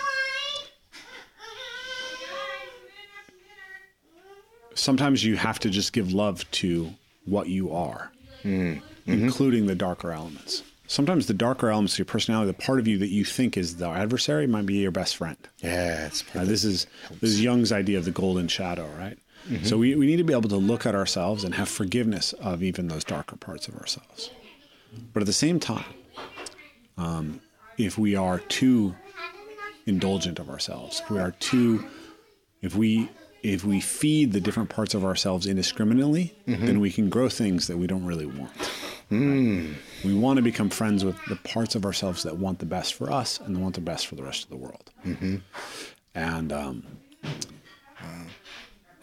sometimes you have to just give love to what you are, including the darker elements. Sometimes the darker elements of your personality, the part of you that you think is the adversary, might be your best friend. Yeah. It's Uh, this is this is Jung's idea of the golden shadow, right? So we, we need to be able to look at ourselves and have forgiveness of even those darker parts of ourselves. But at the same time, um, if we are too indulgent of ourselves, if we are too, if we if we feed the different parts of ourselves indiscriminately, then we can grow things that we don't really want. We want to become friends with the parts of ourselves that want the best for us and want the best for the rest of the world. And um,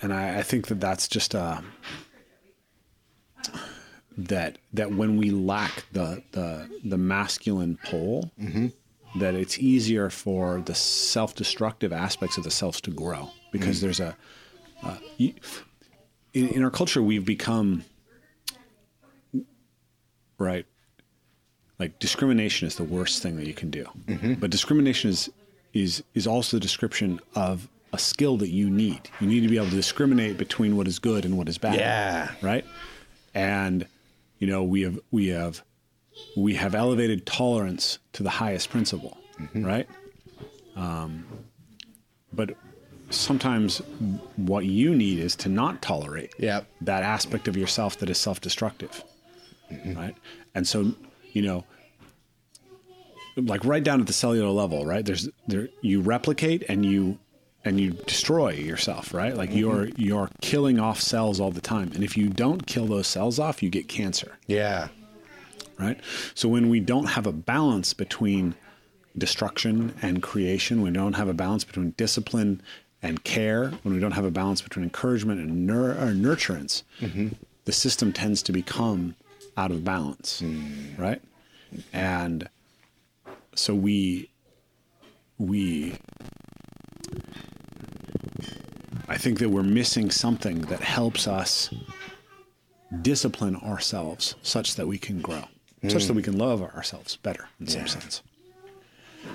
and I, I think that that's just a that that when we lack the the the masculine pole, that it's easier for the self-destructive aspects of the selves to grow because there's a uh, in, in our culture we've become right. Like discrimination is the worst thing that you can do. But discrimination is is is also the description of a skill that you need. You need to be able to discriminate between what is good and what is bad. Yeah. right? And you know we have we have we have elevated tolerance to the highest principle. Right? Um, but sometimes what you need is to not tolerate Yep. that aspect of yourself that is self-destructive Mm-hmm. right? And so you know like right down at the cellular level right? There's there you replicate and you and you destroy yourself right? Like mm-hmm. you're you're killing off cells all the time. And if you don't kill those cells off you get cancer. Yeah. right? So when we don't have a balance between destruction and creation, when we don't have a balance between discipline and care, when we don't have a balance between encouragement and nur- or nurturance, mm-hmm. the system tends to become out of balance, right? And so we we I think that we're missing something that helps us discipline ourselves such that we can grow, such that we can love ourselves better in some sense.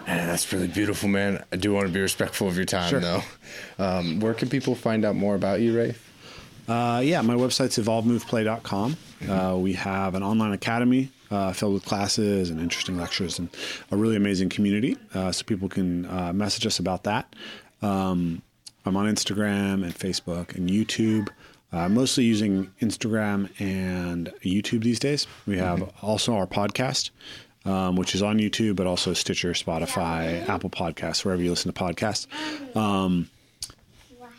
Man, that's really beautiful, man. I do want to be respectful of your time, Sure. though. Um, where can people find out more about you, Ray? Uh, yeah, my website's evolvemoveplay.com. Uh, we have an online academy uh, filled with classes and interesting lectures and a really amazing community. Uh, so people can uh, message us about that. Um, I'm on Instagram and Facebook and YouTube. Uh, mostly using Instagram and YouTube these days. We have also our podcast, um, which is on YouTube, but also Stitcher, Spotify, Apple Podcasts, wherever you listen to podcasts. Um,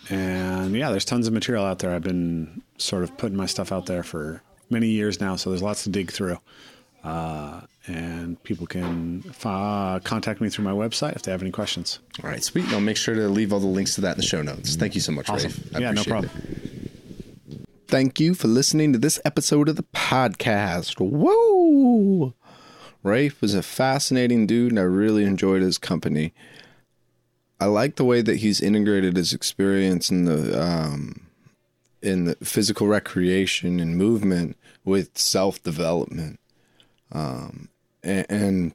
and yeah, there's tons of material out there. I've been sort of putting my stuff out there for many years now, so there's lots to dig through. Uh, and people can uh, contact me through my website if they have any questions. All right, sweet. And I'll make sure to leave all the links to that in the show notes. Thank you so much, Awesome. Rafe. I yeah, no problem. it. Thank you for listening to this episode of the podcast. Woo! Rafe was a fascinating dude, and I really enjoyed his company. I like the way that he's integrated his experience in the um, in physical recreation and movement with self development. Um, and, and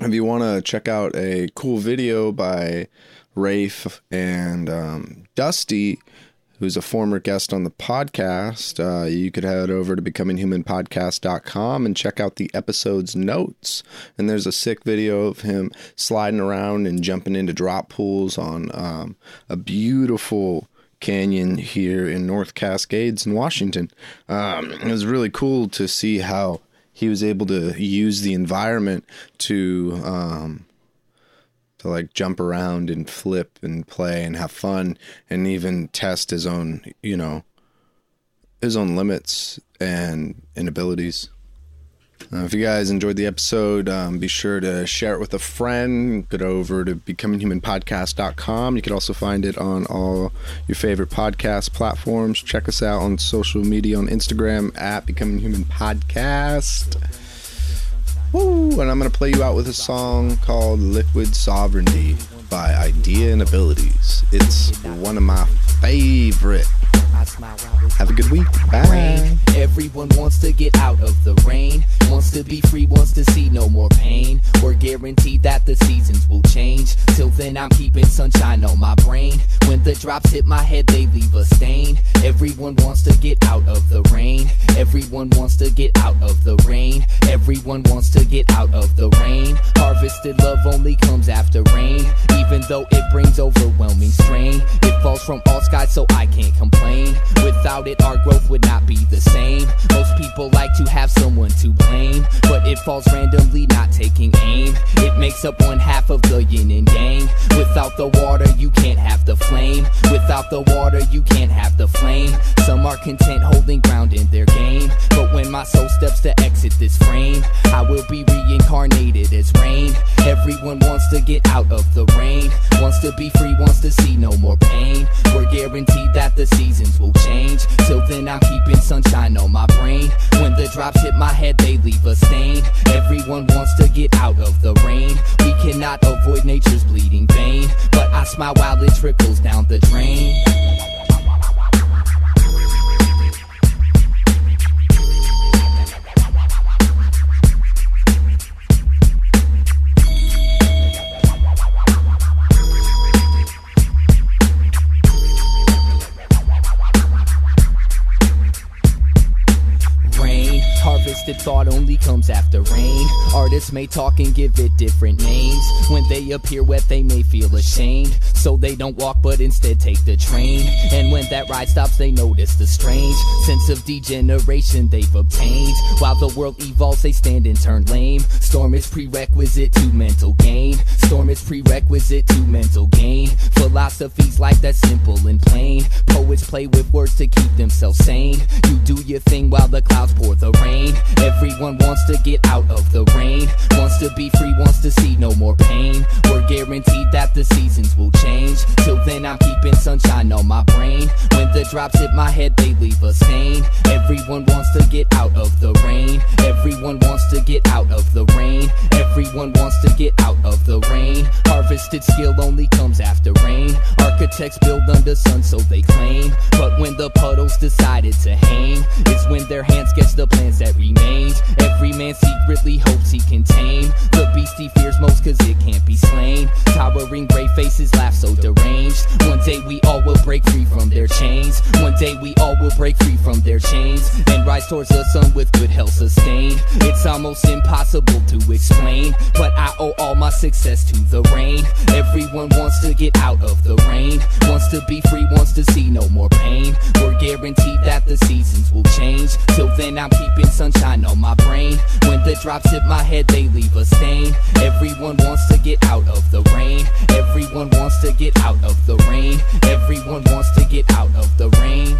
if you want to check out a cool video by Rafe and um, Dusty, who's a former guest on the podcast, uh, you could head over to becominghumanpodcast.com and check out the episode's notes. And there's a sick video of him sliding around and jumping into drop pools on um, a beautiful canyon here in North Cascades in Washington. Um, it was really cool to see how he was able to use the environment to um, to like jump around and flip and play and have fun and even test his own you know his own limits and inabilities uh, if you guys enjoyed the episode um, be sure to share it with a friend go over to becominghumanpodcast.com you can also find it on all your favorite podcast platforms check us out on social media on instagram at becoming human podcast Woo! And I'm going to play you out with a song called Liquid Sovereignty by Idea and Abilities. It's one of my favorite. Have a good week. Bye. rain. Everyone wants to get out of the rain, wants to be free, wants to see no more pain. We're guaranteed that the seasons will change. Till then, I'm keeping sunshine on my brain. When the drops hit my head, they leave a stain. Everyone wants to get out of the rain. Everyone wants to get out of the rain. Everyone wants to get out of the rain. Harvested love only comes after rain, even though it brings overwhelming strain. It falls from all skies, so I can't complain. Without it, our growth would not be the same. Most people like to have someone to blame, but it falls randomly, not taking aim. It makes up one half of the yin and yang. Without the water, you can't have the flame. Without the water, you can't have the flame. Some are content holding ground in their game. But when my soul steps to exit this frame, I will be reincarnated as rain. Everyone wants to get out of the rain, wants to be free, wants to see no more pain. We're guaranteed that the seasons will change. Till then, I'm keeping sunshine on my brain. When the drops hit my head, they leave a stain. Everyone wants to get out of the rain. We cannot avoid nature's bleeding vein. But I smile while it trickles down the drain. Harvested thought only comes after rain. Artists may talk and give it different names. When they appear wet, they may feel ashamed. So they don't walk, but instead take the train. And when that ride stops, they notice the strange sense of degeneration they've obtained. While the world evolves, they stand and turn lame. Storm is prerequisite to mental gain. Storm is prerequisite to mental gain. Philosophies like that simple and plain. Poets play with words to keep themselves sane. You do your thing while the clouds pour the rain. Everyone wants to get out of the rain. Wants to be free, wants to see no more pain. We're guaranteed that the seasons will change. Till then, I'm keeping sunshine on my brain. When the drops hit my head, they leave a stain. Everyone wants to get out of the rain. Everyone wants to get out of the rain. Everyone wants to get out of the rain. Harvested skill only comes after rain. Architects build under sun, so they claim. But when the puddles decided to hang, it's when their hands sketch the plans that remains. Every man secretly hopes he can tame the beast he fears most, cause it can't be slain. Towering gray faces laugh so deranged. One day we all will break free from their chains. One day we all will break free from their chains and rise towards the sun with good health sustained. It's almost impossible to explain, but I owe all my success to the rain. Everyone wants to get out of the rain, wants to be free, wants to see no more pain. We're guaranteed that the seasons will change. Till then, I'm keeping sunshine on my brain. When the drops hit my head, they leave a stain. Everyone wants to get out of the rain. Everyone wants to get out of the rain. Everyone wants to get out of the rain.